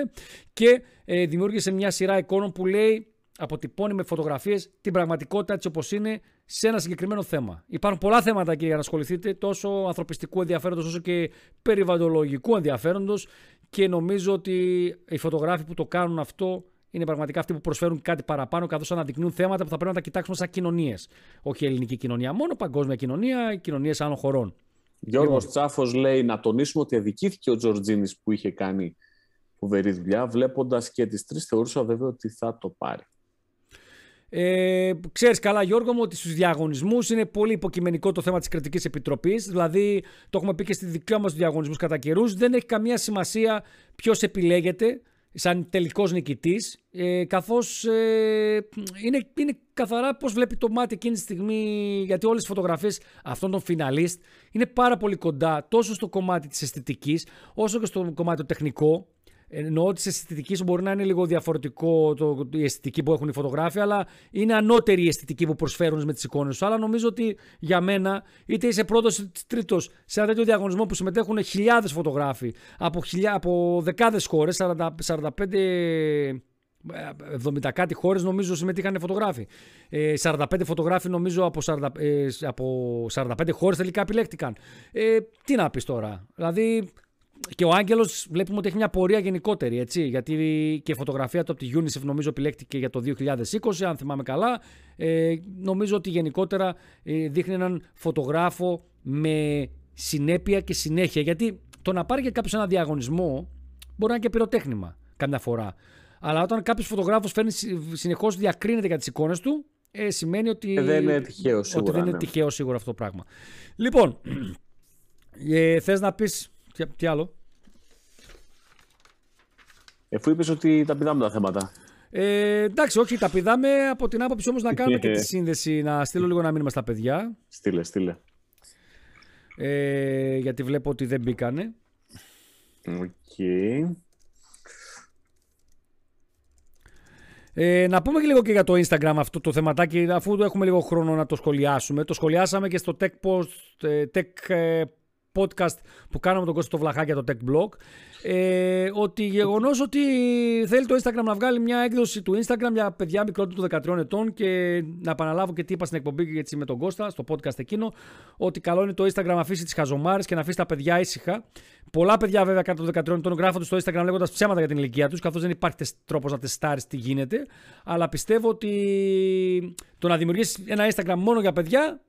Speaker 1: και ε, δημιούργησε μια σειρά εικόνων που λέει αποτυπώνει με φωτογραφίες την πραγματικότητα έτσι όπως είναι σε ένα συγκεκριμένο θέμα. Υπάρχουν πολλά θέματα εκεί για να ασχοληθείτε, τόσο ανθρωπιστικού ενδιαφέροντος όσο και περιβαλλοντολογικού ενδιαφέροντος. Και νομίζω ότι οι φωτογράφοι που το κάνουν αυτό είναι πραγματικά αυτοί που προσφέρουν κάτι παραπάνω, καθώς αναδεικνύουν θέματα που θα πρέπει να τα κοιτάξουμε σαν κοινωνίες. Όχι η ελληνική κοινωνία μόνο, παγκόσμια κοινωνία, κοινωνίες άλλων χωρών.
Speaker 2: Γιώργος λοιπόν. Τσάφος λέει να τονίσουμε ότι αδικήθηκε ο Τζορτζίνης που είχε κάνει φοβερή δουλειά. Βλέποντας και τις τρεις, θεωρούσα βέβαια ότι θα το πάρει.
Speaker 1: Ε, ξέρεις καλά Γιώργο μου ότι στους διαγωνισμούς είναι πολύ υποκειμενικό το θέμα της κρατικής επιτροπής δηλαδή το έχουμε πει και στη δικιά μας διαγωνισμούς κατά καιρούς. δεν έχει καμία σημασία ποιος επιλέγεται σαν τελικός νικητής ε, καθώς ε, είναι, είναι καθαρά πώς βλέπει το μάτι εκείνη τη στιγμή γιατί όλες οι φωτογραφίες αυτών των φιναλίστ είναι πάρα πολύ κοντά τόσο στο κομμάτι της αισθητικής όσο και στο κομμάτι το τεχνικό Εννοώ ότι σε αισθητική μπορεί να είναι λίγο διαφορετικό το, η αισθητική που έχουν οι φωτογράφοι, αλλά είναι ανώτερη η αισθητική που προσφέρουν με τις εικόνες του. Αλλά νομίζω ότι για μένα, είτε είσαι πρώτος ή τρίτος σε ένα τέτοιο διαγωνισμό που συμμετέχουν χιλιάδες φωτογράφοι από, χιλιά, από δεκάδες χώρες, 40, 45. 70 κάτι χώρες νομίζω συμμετείχαν φωτογράφοι. 45 ε, φωτογράφοι νομίζω από 40, ε, από 45 χώρες τελικά επιλέχτηκαν. Ε, τι να πεις τώρα. Δηλαδή και ο Άγγελος βλέπουμε ότι έχει μια πορεία γενικότερη. Έτσι, γιατί και η φωτογραφία του από τη UNICEF νομίζω επιλέχτηκε για το 2020, αν θυμάμαι καλά. Ε, νομίζω ότι γενικότερα ε, δείχνει έναν φωτογράφο με συνέπεια και συνέχεια. Γιατί το να πάρει και κάποιος ένα διαγωνισμό μπορεί να είναι και πυροτέχνημα καμιά φορά. Αλλά όταν κάποιος φωτογράφος φέρνει συνεχώς διακρίνεται για τις εικόνες του, ε, σημαίνει ότι.
Speaker 2: Ε, δεν είναι τυχαίο σίγουρα.
Speaker 1: Ότι δεν είναι ναι. τυχαίο σίγουρα αυτό το πράγμα. Λοιπόν, <clears throat> ε, θες να πεις τι, τι άλλο;
Speaker 2: Εφού είπες ότι τα πηδάμε τα θέματα.
Speaker 1: Ε, εντάξει, όχι, τα πηδάμε από την άποψη όμως να κάνουμε και τη σύνδεση, να στείλω λίγο ένα μήνυμα στα παιδιά.
Speaker 2: Στείλε, στείλε.
Speaker 1: Ε, γιατί βλέπω ότι δεν μπήκανε.
Speaker 2: Οκ.
Speaker 1: Ε, να πούμε και λίγο και για το Instagram αυτό το θεματάκι, αφού έχουμε λίγο χρόνο να το σχολιάσουμε. Το σχολιάσαμε και στο Tech, Post, ε, tech ε, podcast που κάναμε τον Κώστα το Βλαχά για το Tech Blog. Ε, ότι γεγονός ότι θέλει το Instagram να βγάλει μια έκδοση του Instagram για παιδιά μικρότερων των 13 ετών και να επαναλάβω και τι είπα στην εκπομπή έτσι με τον Κώστα στο podcast εκείνο, ότι καλό είναι το Instagram να αφήσει τις χαζομάρες και να αφήσει τα παιδιά ήσυχα. Πολλά παιδιά βέβαια κάτω των 13 ετών γράφονται στο Instagram λέγοντας ψέματα για την ηλικία τους, καθώς δεν υπάρχει τρόπος να τεστάρεις τι γίνεται. Αλλά πιστεύω ότι το να δημιουργήσεις ένα Instagram μόνο για παιδιά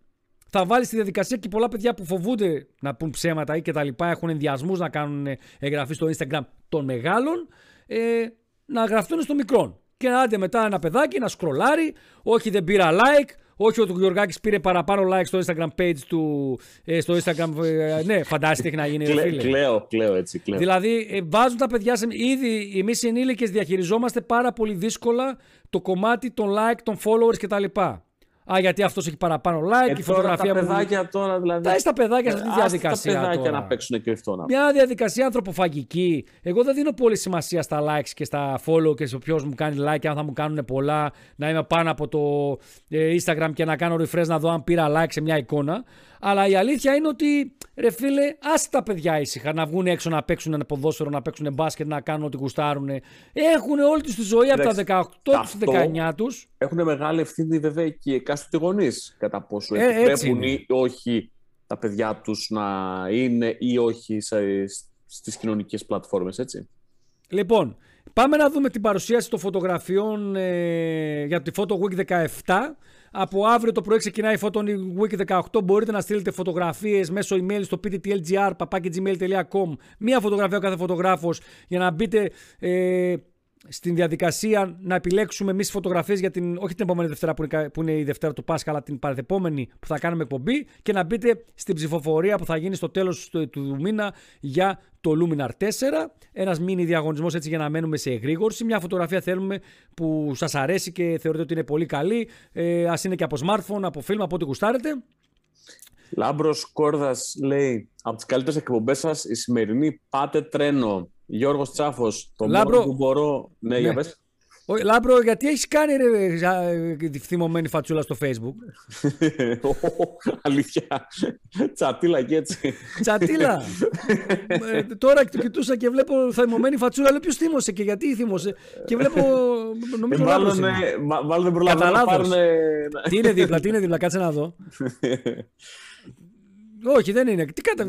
Speaker 1: θα βάλεις στη διαδικασία και πολλά παιδιά που φοβούνται να πούν ψέματα ή και τα λοιπά, έχουν ενδιασμούς να κάνουν εγγραφή στο Instagram των μεγάλων, ε, να γραφτούν στο μικρό. Και να άντε μετά ένα παιδάκι να σκρολάρει, όχι δεν πήρα like, όχι ότι ο Γιωργάκης πήρε παραπάνω like στο Instagram page του, ε, στο Instagram, ε, ναι, φαντάζεστε έχει να γίνει.
Speaker 2: Κλαίω, κλαίω, κλαίω έτσι, κλαίω.
Speaker 1: Δηλαδή ε, βάζουν τα παιδιά, σε, ήδη εμείς οι ενήλικες διαχειριζόμαστε πάρα πολύ δύσκολα το κομμάτι των like, των followers κτλ. Α, γιατί αυτός έχει παραπάνω like,
Speaker 2: ε, η φωτογραφία
Speaker 1: τα
Speaker 2: παιδάκια τώρα δηλαδή.
Speaker 1: Τα τα παιδάκια σε αυτή τη διαδικασία.
Speaker 2: Τα παιδάκια
Speaker 1: τώρα.
Speaker 2: να παίξουν κρυφτό. Να
Speaker 1: Μια διαδικασία ανθρωποφαγική. Εγώ δεν δίνω πολύ σημασία στα likes και στα follow και σε ποιος μου κάνει like, αν θα μου κάνουν πολλά, να είμαι πάνω από το ε, Instagram και να κάνω refresh να δω αν πήρα like σε μια εικόνα. Αλλά η αλήθεια είναι ότι ρε φίλε, ας τα παιδιά ήσυχα να βγουν έξω να παίξουν ένα ποδόσφαιρο, να παίξουν μπάσκετ, να κάνουν ό,τι γουστάρουν. Έχουν όλη τους τη ζωή από τα 18 τους 19 τους.
Speaker 2: Έχουν μεγάλη ευθύνη βέβαια και οι εκάστοτε γονείς κατά πόσο ε, επιτρέπουν ή όχι τα παιδιά τους να είναι ή όχι στις κοινωνικές πλατφόρμες, έτσι.
Speaker 1: Λοιπόν, πάμε να δούμε την παρουσίαση των φωτογραφιών ε, για τη Photo Week 17. Από αύριο το πρωί ξεκινάει η Photon Week 18. Μπορείτε να στείλετε φωτογραφίες μέσω email στο pttlgr.gmail.com. Μία φωτογραφία ο κάθε φωτογράφος για να μπείτε. Ε, στην διαδικασία να επιλέξουμε εμείς φωτογραφίες για την, όχι την επόμενη Δευτέρα που είναι, που είναι η Δευτέρα του Πάσχα, αλλά την παρεθεπόμενη που θα κάνουμε εκπομπή και να μπείτε στην ψηφοφορία που θα γίνει στο τέλος του, του μήνα για το Luminar 4. Ένας μίνι διαγωνισμός έτσι για να μένουμε σε εγρήγορση. Μια φωτογραφία θέλουμε που σας αρέσει και θεωρείτε ότι είναι πολύ καλή. Ε, Α είναι και από smartphone, από film, από ό,τι γουστάρετε.
Speaker 2: Λάμπρος Κόρδας λέει: Από τις καλύτερες εκπομπές σας, η σημερινή πάτε τρένο. Γιώργος Τσάφος, το Λάμπρο... μόνο που μπορώ. Ναι, ναι. για πες.
Speaker 1: Λάμπρο, γιατί έχεις κάνει ρε, θυμωμένη φατσούλα στο facebook; <laughs>
Speaker 2: Αλήθεια. Τσατίλα και έτσι.
Speaker 1: Τσατίλα. <laughs> ε, τώρα το κοιτούσα και βλέπω θυμωμένη φατσούλα. Λέω ποιος θύμωσε και γιατί θύμωσε; Και βλέπω. Νομίζω
Speaker 2: ε, μάλλον, ε, μάλλον δεν προλαβαίνω να πάρουν.
Speaker 1: Τι είναι δίπλα, τι είναι δίπλα, κάτσε να δω. <laughs> Όχι, δεν είναι. Τι κατα...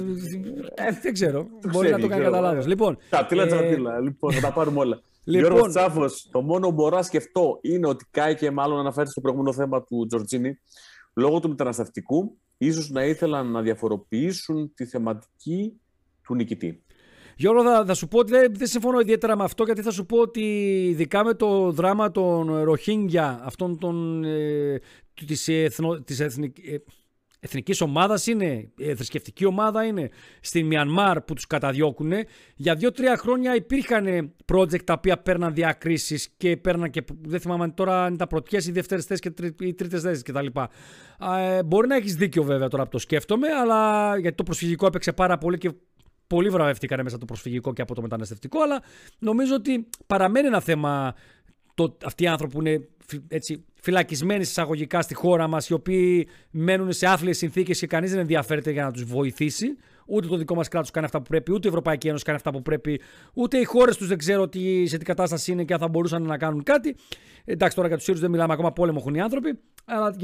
Speaker 1: Ε, δεν ξέρω. Μπορεί να το κάνει κατά λάθο. Λοιπόν,
Speaker 2: τσατίλα, τσατίλα. Λοιπόν, θα τα πάρουμε όλα. Λοιπόν, Γιώργος Τσάφος, το μόνο που μπορώ να σκεφτώ είναι ότι κάει και μάλλον αναφέρει στο προηγούμενο θέμα του Τζορτζίνη, λόγω του μεταναστευτικού, ίσως να ήθελαν να διαφοροποιήσουν τη θεματική του νικητή.
Speaker 1: Γιώργο, θα, θα σου πω ότι δεν, δεν συμφωνώ ιδιαίτερα με αυτό, γιατί θα σου πω ότι ειδικά με το δράμα των Ροχίνγκια, αυτών των, ε, της, εθνο, της εθνικ, ε, εθνικής ομάδας είναι, ε, θρησκευτική ομάδα είναι στην Μιανμάρ που τους καταδιώκουν. Για δύο-τρία χρόνια υπήρχαν project τα οποία παίρναν διακρίσεις και παίρναν και. Δεν θυμάμαι τώρα αν ήταν πρωτιές ή δεύτερες θέσεις ή τρίτες θέσεις κτλ. Ε, μπορεί να έχεις δίκιο βέβαια τώρα που το σκέφτομαι, αλλά γιατί το προσφυγικό έπαιξε πάρα πολύ και πολύ βραβεύτηκαν μέσα το προσφυγικό και από το μεταναστευτικό, αλλά νομίζω ότι παραμένει ένα θέμα το, αυτοί οι άνθρωποι που είναι έτσι, φυλακισμένοι εισαγωγικά στη χώρα μας, οι οποίοι μένουν σε άθλιες συνθήκες και κανείς δεν ενδιαφέρεται για να τους βοηθήσει. Ούτε το δικό μας κράτος κάνει αυτά που πρέπει, ούτε η Ευρωπαϊκή Ένωση κάνει αυτά που πρέπει, ούτε οι χώρες τους δεν ξέρω τι, σε τι κατάσταση είναι και αν θα μπορούσαν να κάνουν κάτι. Εντάξει, τώρα για τους Σύρου δεν μιλάμε ακόμα, πόλεμο έχουν οι άνθρωποι. Αλλά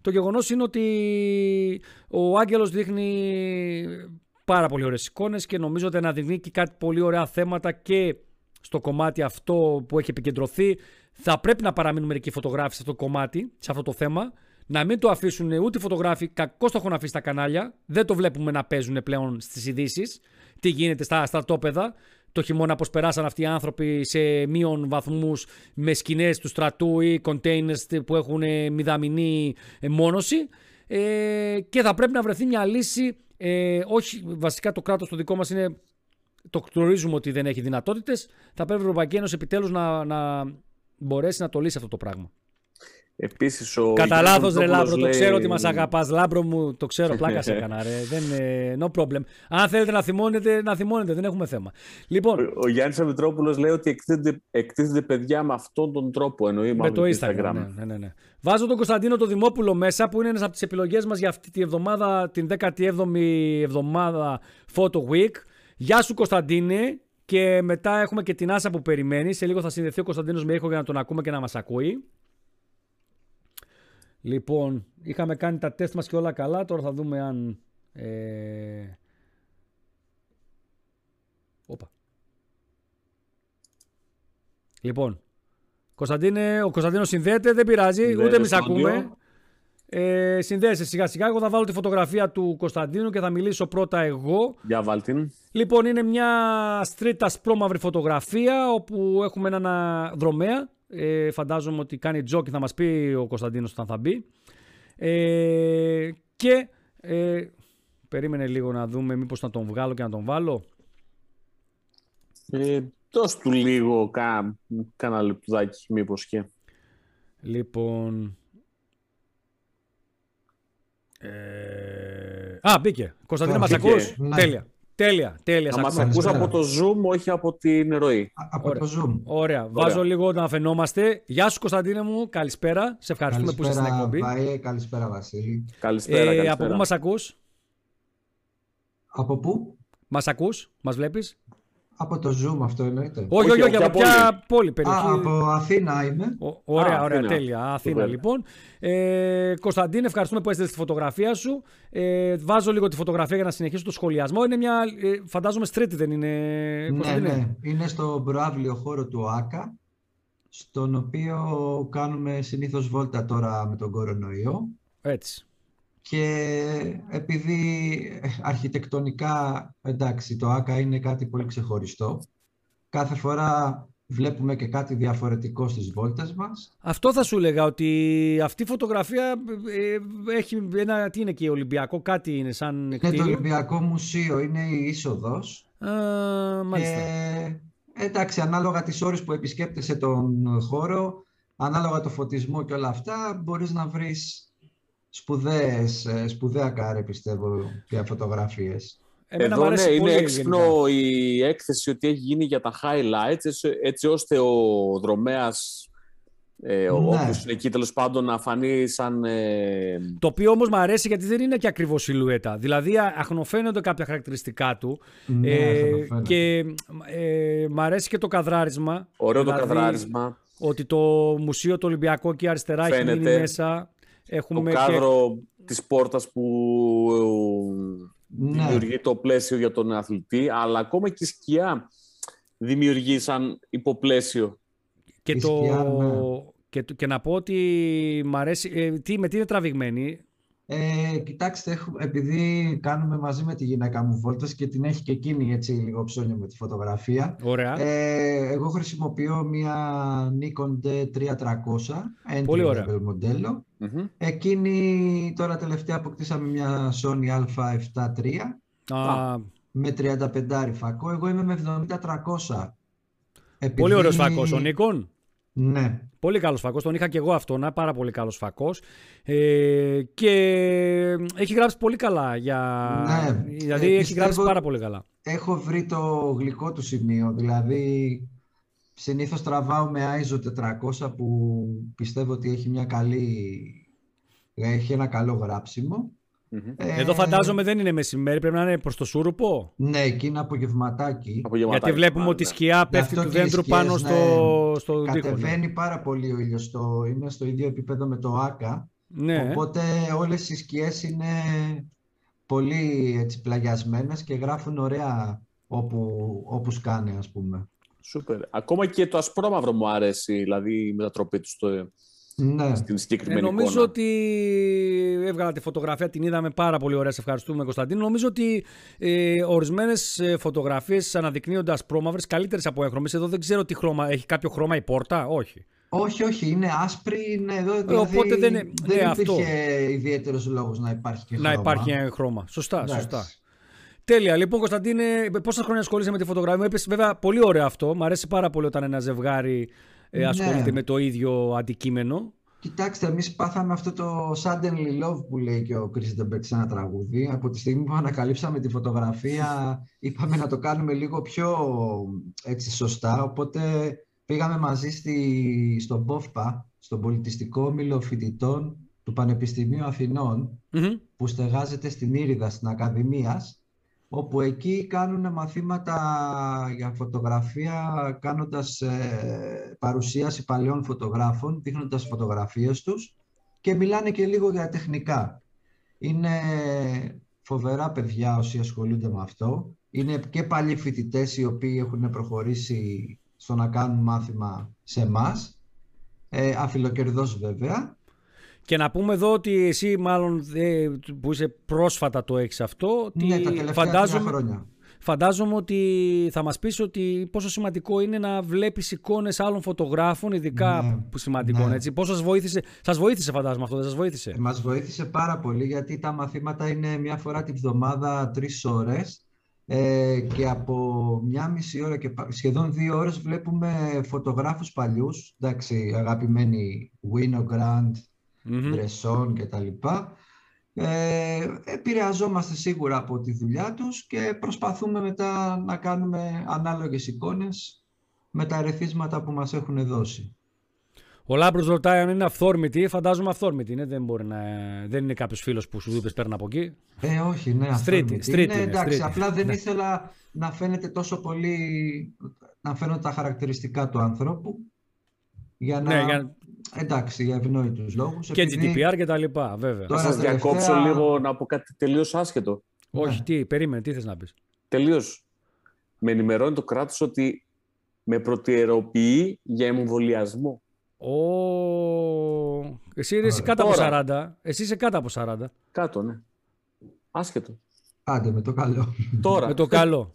Speaker 1: το γεγονός είναι ότι ο Άγγελος δείχνει πάρα πολύ ωραίες εικόνες και νομίζω ότι αναδεικνύει και κάτι πολύ ωραία θέματα και στο κομμάτι αυτό που έχει επικεντρωθεί. Θα πρέπει να παραμείνουν μερικοί φωτογράφοι σε αυτό το κομμάτι, σε αυτό το θέμα. Να μην το αφήσουν ούτε οι φωτογράφοι, κακώς το έχουν αφήσει στα κανάλια. Δεν το βλέπουμε να παίζουν πλέον στις ειδήσεις. Τι γίνεται στα στρατόπεδα. Το χειμώνα πώς περάσαν αυτοί οι άνθρωποι σε μείον βαθμούς με σκηνές του στρατού ή containers που έχουν μηδαμινή μόνωση. Ε, και θα πρέπει να βρεθεί μια λύση. Ε, όχι, βασικά το κράτος το δικό μας είναι το γνωρίζουμε ότι δεν έχει δυνατότητες. Θα πρέπει η Ευρωπαϊκή Ένωση επιτέλους να, να μπορέσει να το λύσει αυτό το πράγμα.
Speaker 2: Επίσης, ο
Speaker 1: Κατά λάθος, ρε Λάμπρο, λέει... το ξέρω ότι μας αγαπάς. Λάμπρο μου, το ξέρω, πλάκα σε έκανα. Ρε. Δεν, no problem. Αν θέλετε να θυμώνετε, να θυμώνετε, δεν έχουμε θέμα. Λοιπόν,
Speaker 2: ο, ο Γιάννης Αμητρόπουλο λέει ότι εκτίθεται, εκτίθεται παιδιά με αυτόν τον τρόπο. Εννοεί
Speaker 1: με το Instagram. Ναι, ναι, ναι, ναι. Βάζω τον Κωνσταντίνο το Δημόπουλο μέσα, που είναι ένας από τις επιλογές μας για αυτή τη εβδομάδα, την 17η εβδομάδα Photo Week. Γεια σου Κωνσταντίνε και μετά έχουμε και την Άσα που περιμένει. Σε λίγο θα συνδεθεί ο Κωνσταντίνος με ήχο για να τον ακούμε και να μας ακούει. Λοιπόν, είχαμε κάνει τα τεστ μας και όλα καλά. Τώρα θα δούμε αν... Ε... Οπα. Λοιπόν, Κωνσταντίνε, ο Κωνσταντίνος συνδέεται, δεν πειράζει, ούτε εμείς ακούμε. Ε, συνδέεσαι σιγά σιγά. Εγώ θα βάλω τη φωτογραφία του Κωνσταντίνου και θα μιλήσω πρώτα εγώ.
Speaker 2: Για βάλτην.
Speaker 1: Λοιπόν, είναι μια street ασπρόμαυρη φωτογραφία όπου έχουμε έναν δρομέα. Ε, φαντάζομαι ότι κάνει τζόκι, θα μας πει ο Κωνσταντίνος όταν θα μπει. Ε, και ε, περίμενε λίγο να δούμε μήπως να τον βγάλω και να τον βάλω.
Speaker 2: Ε, δώσ' του λίγο κα, κάνα λεπτουδάκι μήπως και.
Speaker 1: Λοιπόν, ε... Α, μπήκε. Κωνσταντίνα, μα ακού. Ναι. Τέλεια. Τέλεια, τέλεια.
Speaker 2: Να μας ακούς από το Zoom, όχι από την ροή.
Speaker 3: Από το Zoom.
Speaker 1: Ωραία. Βάζω λίγο να φαινόμαστε. Γεια σου, Κωνσταντίνε μου. Καλησπέρα. Σε ευχαριστούμε
Speaker 3: καλησπέρα,
Speaker 1: που είσαι στην εκπομπή.
Speaker 3: Βάη, καλησπέρα, Βασίλη.
Speaker 2: Καλησπέρα. Ε, καλησπέρα.
Speaker 1: Από πού μας ακούς,
Speaker 3: Από πού;
Speaker 1: Μας ακούς, μας βλέπεις;
Speaker 3: Από το Zoom αυτό εννοείται.
Speaker 1: Όχι, όχι, όχι, από ποια πόλη, περιοχή;
Speaker 3: Α, από Αθήνα είμαι.
Speaker 1: Ο, ωραία, Α, ωραία, Αθήνα. τέλεια. Αθήνα, λοιπόν. Ε, Κωνσταντίν, ευχαριστούμε που έστειλες τη φωτογραφία σου. Ε, βάζω λίγο τη φωτογραφία για να συνεχίσω το σχολιασμό. Είναι μια, ε, φαντάζομαι, στρίτη δεν είναι,
Speaker 3: Ναι, ναι. Είναι στο προάβλιο χώρο του ΆΚΑ, στον οποίο κάνουμε συνήθως βόλτα τώρα με τον κορονοϊό.
Speaker 1: Έτσι
Speaker 3: και επειδή αρχιτεκτονικά, εντάξει, το ΆΚΑ είναι κάτι πολύ ξεχωριστό, κάθε φορά βλέπουμε και κάτι διαφορετικό στις βόλτες μας.
Speaker 1: Αυτό θα σου έλεγα ότι αυτή η φωτογραφία ε, έχει ένα, τι είναι και Ολυμπιακό, κάτι είναι σαν
Speaker 3: κτίριο. Είναι το Ολυμπιακό Μουσείο, είναι η είσοδος.
Speaker 1: Α, μάλιστα.
Speaker 3: Και, εντάξει, ανάλογα τις ώρες που επισκέπτεσαι τον χώρο, ανάλογα το φωτισμό και όλα αυτά, μπορείς να βρεις σπουδαίες, ε, σπουδαία κάρε πιστεύω για φωτογραφίες.
Speaker 2: Εμένα Εδώ ναι, είναι έξυπνο η έκθεση ότι έχει γίνει για τα highlights έτσι, ώστε ο δρομέας ε, ναι. όποιος είναι εκεί τέλος πάντων να φανεί σαν... Ε...
Speaker 1: Το οποίο όμως μου αρέσει γιατί δεν είναι και ακριβώς σιλουέτα. Δηλαδή αχνοφαίνονται κάποια χαρακτηριστικά του
Speaker 3: ναι, ε,
Speaker 1: και ε, μ' αρέσει και το καδράρισμα.
Speaker 2: Ωραίο δηλαδή, το καδράρισμα.
Speaker 1: Ότι το μουσείο το Ολυμπιακό και αριστερά Φαίνεται. έχει μείνει μέσα.
Speaker 2: Έχουμε το κάδρο και... της πόρτας που ναι. δημιουργεί το πλαίσιο για τον αθλητή, αλλά ακόμα και η σκιά δημιουργεί σαν υποπλαίσιο.
Speaker 1: Και, το... Ναι. και, και, να πω ότι μ' αρέσει, ε, τι, με τι είναι τραβηγμένη;
Speaker 3: Ε, κοιτάξτε, επειδή κάνουμε μαζί με τη γυναίκα μου βόλτες και την έχει και εκείνη έτσι λίγο ψώνιο με τη φωτογραφία.
Speaker 1: Ωραία.
Speaker 3: Ε, εγώ χρησιμοποιώ μια Nikon D3300,
Speaker 1: Πολύ ωραία.
Speaker 3: μοντέλο. Mm-hmm. Εκείνη τώρα τελευταία αποκτήσαμε μια Sony α7 III με 35 φακό. Εγώ είμαι με 70-300.
Speaker 1: Επειδή... Πολύ ωραίος φακός ο Nikon.
Speaker 3: Ναι.
Speaker 1: Πολύ καλός φακός. Τον είχα και εγώ αυτόν. Πάρα πολύ καλός φακός. Ε, και έχει γράψει πολύ καλά. Για...
Speaker 3: Ναι.
Speaker 1: Δηλαδή ε, έχει γράψει πάρα πολύ καλά.
Speaker 3: Έχω βρει το γλυκό του σημείο. Δηλαδή συνήθως τραβάω με ISO 400 που πιστεύω ότι έχει μια καλή. Έχει ένα καλό γράψιμο.
Speaker 1: Ε, Εδώ φαντάζομαι δεν είναι μεσημέρι, πρέπει να είναι προς το σούρουπο.
Speaker 3: Ναι, εκεί είναι απογευματάκι.
Speaker 2: απογευματάκι
Speaker 1: Γιατί βλέπουμε ότι η σκιά πέφτει του δέντρου πάνω ναι, στο, στο
Speaker 3: Κατεβαίνει πάρα πολύ ο ήλιος. Στο, είναι στο ίδιο επίπεδο με το ΆΚΑ.
Speaker 1: Ναι.
Speaker 3: Οπότε όλες οι σκιές είναι πολύ έτσι, πλαγιασμένες και γράφουν ωραία όπου, όπου σκάνε ας πούμε.
Speaker 2: Σούπερ. Ακόμα και το ασπρόμαυρο μου άρεσε, δηλαδή η μετατροπή του στο,
Speaker 3: ναι.
Speaker 2: στην συγκεκριμένη
Speaker 1: ε, νομίζω
Speaker 2: εικόνα.
Speaker 1: ότι έβγαλα τη φωτογραφία, την είδαμε πάρα πολύ ωραία. Σε ευχαριστούμε, Κωνσταντίνο. Νομίζω ότι ε, ορισμένες φωτογραφίες αναδεικνύονται ασπρόμαυρε καλύτερες από έγχρωμε. Εδώ δεν ξέρω τι χρώμα. Έχει κάποιο χρώμα η πόρτα, όχι.
Speaker 3: Όχι, όχι, είναι άσπρη, είναι εδώ,
Speaker 1: ε, δηλαδή Οπότε δεν, δεν
Speaker 3: ναι,
Speaker 1: υπήρχε
Speaker 3: αυτό. ιδιαίτερος λόγος να υπάρχει και χρώμα.
Speaker 1: Να υπάρχει χρώμα. Σωστά, σωστά. Τέλεια. Λοιπόν, Κωνσταντίνε, πόσα χρόνια ασχολείσαι με τη φωτογραφία; Μου είπες βέβαια πολύ ωραίο αυτό. Μ' αρέσει πάρα πολύ όταν ένα ζευγάρι ε, ναι. ασχολείται με το ίδιο αντικείμενο.
Speaker 3: Κοιτάξτε, εμείς πάθαμε αυτό το suddenly love που λέει και ο Chris Debeck σε ένα τραγούδι. Από τη στιγμή που ανακαλύψαμε τη φωτογραφία, είπαμε να το κάνουμε λίγο πιο έτσι σωστά. Οπότε πήγαμε μαζί στη, στον ΠΟΦΠΑ, στον Πολιτιστικό Όμιλο Φοιτητών του Πανεπιστημίου που στεγάζεται στην Ήριδα, στην Ακαδημίας όπου εκεί κάνουν μαθήματα για φωτογραφία κάνοντας ε, παρουσίαση παλαιών φωτογράφων, δείχνοντας φωτογραφίες τους και μιλάνε και λίγο για τεχνικά. Είναι φοβερά παιδιά όσοι ασχολούνται με αυτό. Είναι και παλιοί φοιτητές οι οποίοι έχουν προχωρήσει στο να κάνουν μάθημα σε εμάς. Ε, αφιλοκερδός βέβαια.
Speaker 1: Και να πούμε εδώ ότι εσύ μάλλον που είσαι πρόσφατα το έχεις αυτό. Ότι
Speaker 3: ναι, τα τελευταία φαντάζομαι, χρόνια.
Speaker 1: Φαντάζομαι ότι θα μας πεις ότι πόσο σημαντικό είναι να βλέπεις εικόνες άλλων φωτογράφων, ειδικά ναι, που σημαντικό ναι. έτσι. Πώς σας βοήθησε, σας βοήθησε φαντάζομαι αυτό, δεν σας βοήθησε;
Speaker 3: Μας βοήθησε πάρα πολύ γιατί τα μαθήματα είναι μια φορά τη βδομάδα τρεις ώρες ε, και από μια μισή ώρα και σχεδόν δύο ώρες βλέπουμε φωτογράφους παλιούς, εντάξει, αγαπημένοι Wino Grant, mm-hmm. και τα λοιπά. Ε, επηρεαζόμαστε σίγουρα από τη δουλειά τους και προσπαθούμε μετά να κάνουμε ανάλογες εικόνες με τα ερεθίσματα που μας έχουν δώσει.
Speaker 1: Ο Λάμπρος ρωτάει αν είναι αυθόρμητη. Φαντάζομαι αυθόρμητη είναι. Δεν, μπορεί να... δεν είναι κάποιος φίλος που σου είπε παίρνει από εκεί.
Speaker 3: Ε, όχι, ναι,
Speaker 1: αυθόρμητη.
Speaker 3: είναι, εντάξει, απλά δεν ναι. ήθελα να φαίνεται τόσο πολύ. να φαίνονται τα χαρακτηριστικά του ανθρώπου. Για να...
Speaker 1: Ναι, για...
Speaker 3: Εντάξει, για ευνόητους λόγους.
Speaker 1: Και επειδή... GDPR και τα λοιπά, βέβαια.
Speaker 2: Να σας διακόψω λίγο να πω κάτι τελείως άσχετο.
Speaker 1: Όχι, ναι. τι, περίμενε, τι θες να πεις;
Speaker 2: Τελείως. Με ενημερώνει το κράτος ότι με προτεραιοποιεί για εμβολιασμό.
Speaker 1: Ο... Εσύ είσαι κάτω από 40. Εσύ είσαι κάτω από 40.
Speaker 2: Κάτω, ναι. Άσχετο.
Speaker 3: Άντε με το καλό.
Speaker 2: Τώρα.
Speaker 1: Με το καλό.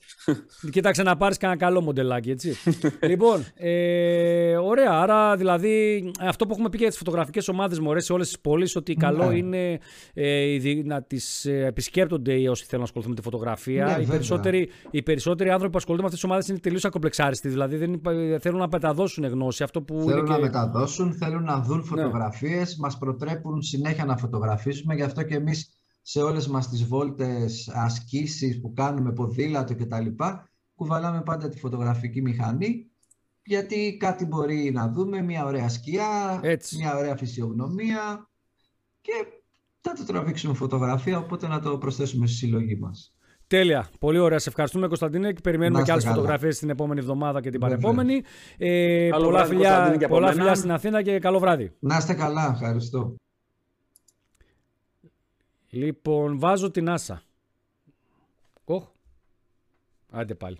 Speaker 1: Κοίταξε να πάρεις κανένα καλό μοντελάκι, έτσι. <laughs> λοιπόν, ε, ωραία. Άρα, δηλαδή, αυτό που έχουμε πει για τις φωτογραφικές ομάδες μου σε όλες τις πόλεις, ότι καλό
Speaker 3: Ναι.
Speaker 1: είναι ε, οι- να τις επισκέπτονται οι όσοι θέλουν να ασχοληθούν με τη φωτογραφία.
Speaker 3: Ναι,
Speaker 1: οι,
Speaker 3: βέβαια.
Speaker 1: περισσότεροι, οι περισσότεροι άνθρωποι που ασχολούνται με αυτές τις ομάδες είναι τελείως ακομπλεξάριστοι. Δηλαδή, δεν, υπα- θέλουν να μεταδώσουν γνώση. Αυτό που
Speaker 3: Θέλουν
Speaker 1: είναι
Speaker 3: να
Speaker 1: και...
Speaker 3: μεταδώσουν, θέλουν να
Speaker 1: Ναι.
Speaker 3: δουν φωτογραφίες, μας προτρέπουν συνέχεια να φωτογραφίσουμε, γι' αυτό και εμείς σε όλες μας τις βόλτες, ασκήσεις που κάνουμε, ποδήλατο κτλ. κουβαλάμε πάντα τη φωτογραφική μηχανή, γιατί κάτι μπορεί να δούμε, μια ωραία σκιά,
Speaker 1: Έτσι.
Speaker 3: μια ωραία φυσιογνωμία και θα το τραβήξουμε φωτογραφία, οπότε να το προσθέσουμε στη συλλογή μας.
Speaker 1: Τέλεια. Πολύ ωραία. Σε ευχαριστούμε, Κωνσταντίνε. Και περιμένουμε
Speaker 3: Να
Speaker 1: και
Speaker 3: είστε
Speaker 1: άλλε
Speaker 3: καλά.
Speaker 1: φωτογραφίες την επόμενη εβδομάδα και την
Speaker 3: Βεβαίως.
Speaker 1: παρεπόμενη. Ε,
Speaker 2: Καλό
Speaker 1: πολλά
Speaker 2: βράδυ,
Speaker 1: φιλιά,
Speaker 2: Κωνσταντίνε, και από
Speaker 1: πολλά
Speaker 2: μένα.
Speaker 1: φιλιά στην Αθήνα και καλό βράδυ.
Speaker 3: Να είστε καλά, ευχαριστώ.
Speaker 1: Λοιπόν, βάζω την Άσα. Οχ. Άντε πάλι.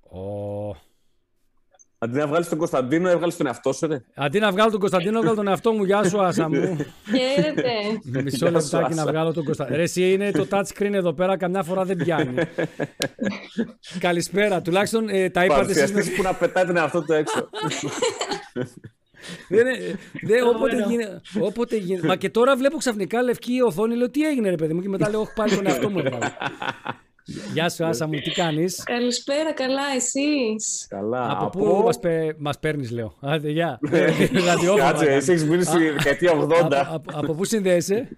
Speaker 1: Ω.
Speaker 2: Αντί να βγάλεις τον Κωνσταντίνο, έβγαλες τον εαυτό σου, ρε.
Speaker 1: Αντί να βγάλω τον Κωνσταντίνο, βγάλω τον εαυτό μου. Γεια σου, Άσα μου.
Speaker 4: Χαίρετε.
Speaker 1: Μισό
Speaker 2: Γεια σου,
Speaker 1: λεπτάκι να
Speaker 2: Άσα.
Speaker 1: βγάλω τον Κωνσταντίνο. Ρε, εσύ είναι το touchscreen εδώ πέρα, καμιά φορά δεν πιάνει. <laughs> Καλησπέρα. Τουλάχιστον ε, τα είπατε εσείς με
Speaker 2: Παρουσιαστής που να πετάει τον εαυτό του έξω.
Speaker 1: Δεν, είναι- δεν, όποτε γίνει, όποτε γίνει. Μα και τώρα βλέπω ξαφνικά λευκή οθόνη, λέω τι έγινε ρε παιδί μου και μετά λέω όχι πάλι τον εαυτό μου έβαλα. <laughs> Γεια σου Άσα μου, τι κάνεις;
Speaker 4: Καλησπέρα, καλά, εσείς;
Speaker 2: Καλά.
Speaker 1: από πού μας, πε, μας παίρνεις λέω. Άντε γεια. Ραδιόφωνο <laughs>
Speaker 2: Κάτσε,
Speaker 1: θα
Speaker 2: εσύ
Speaker 1: κάνεις.
Speaker 2: έχεις μείνει στη δεκαετία
Speaker 1: Από,
Speaker 2: 80.
Speaker 1: από, από πού συνδέεσαι;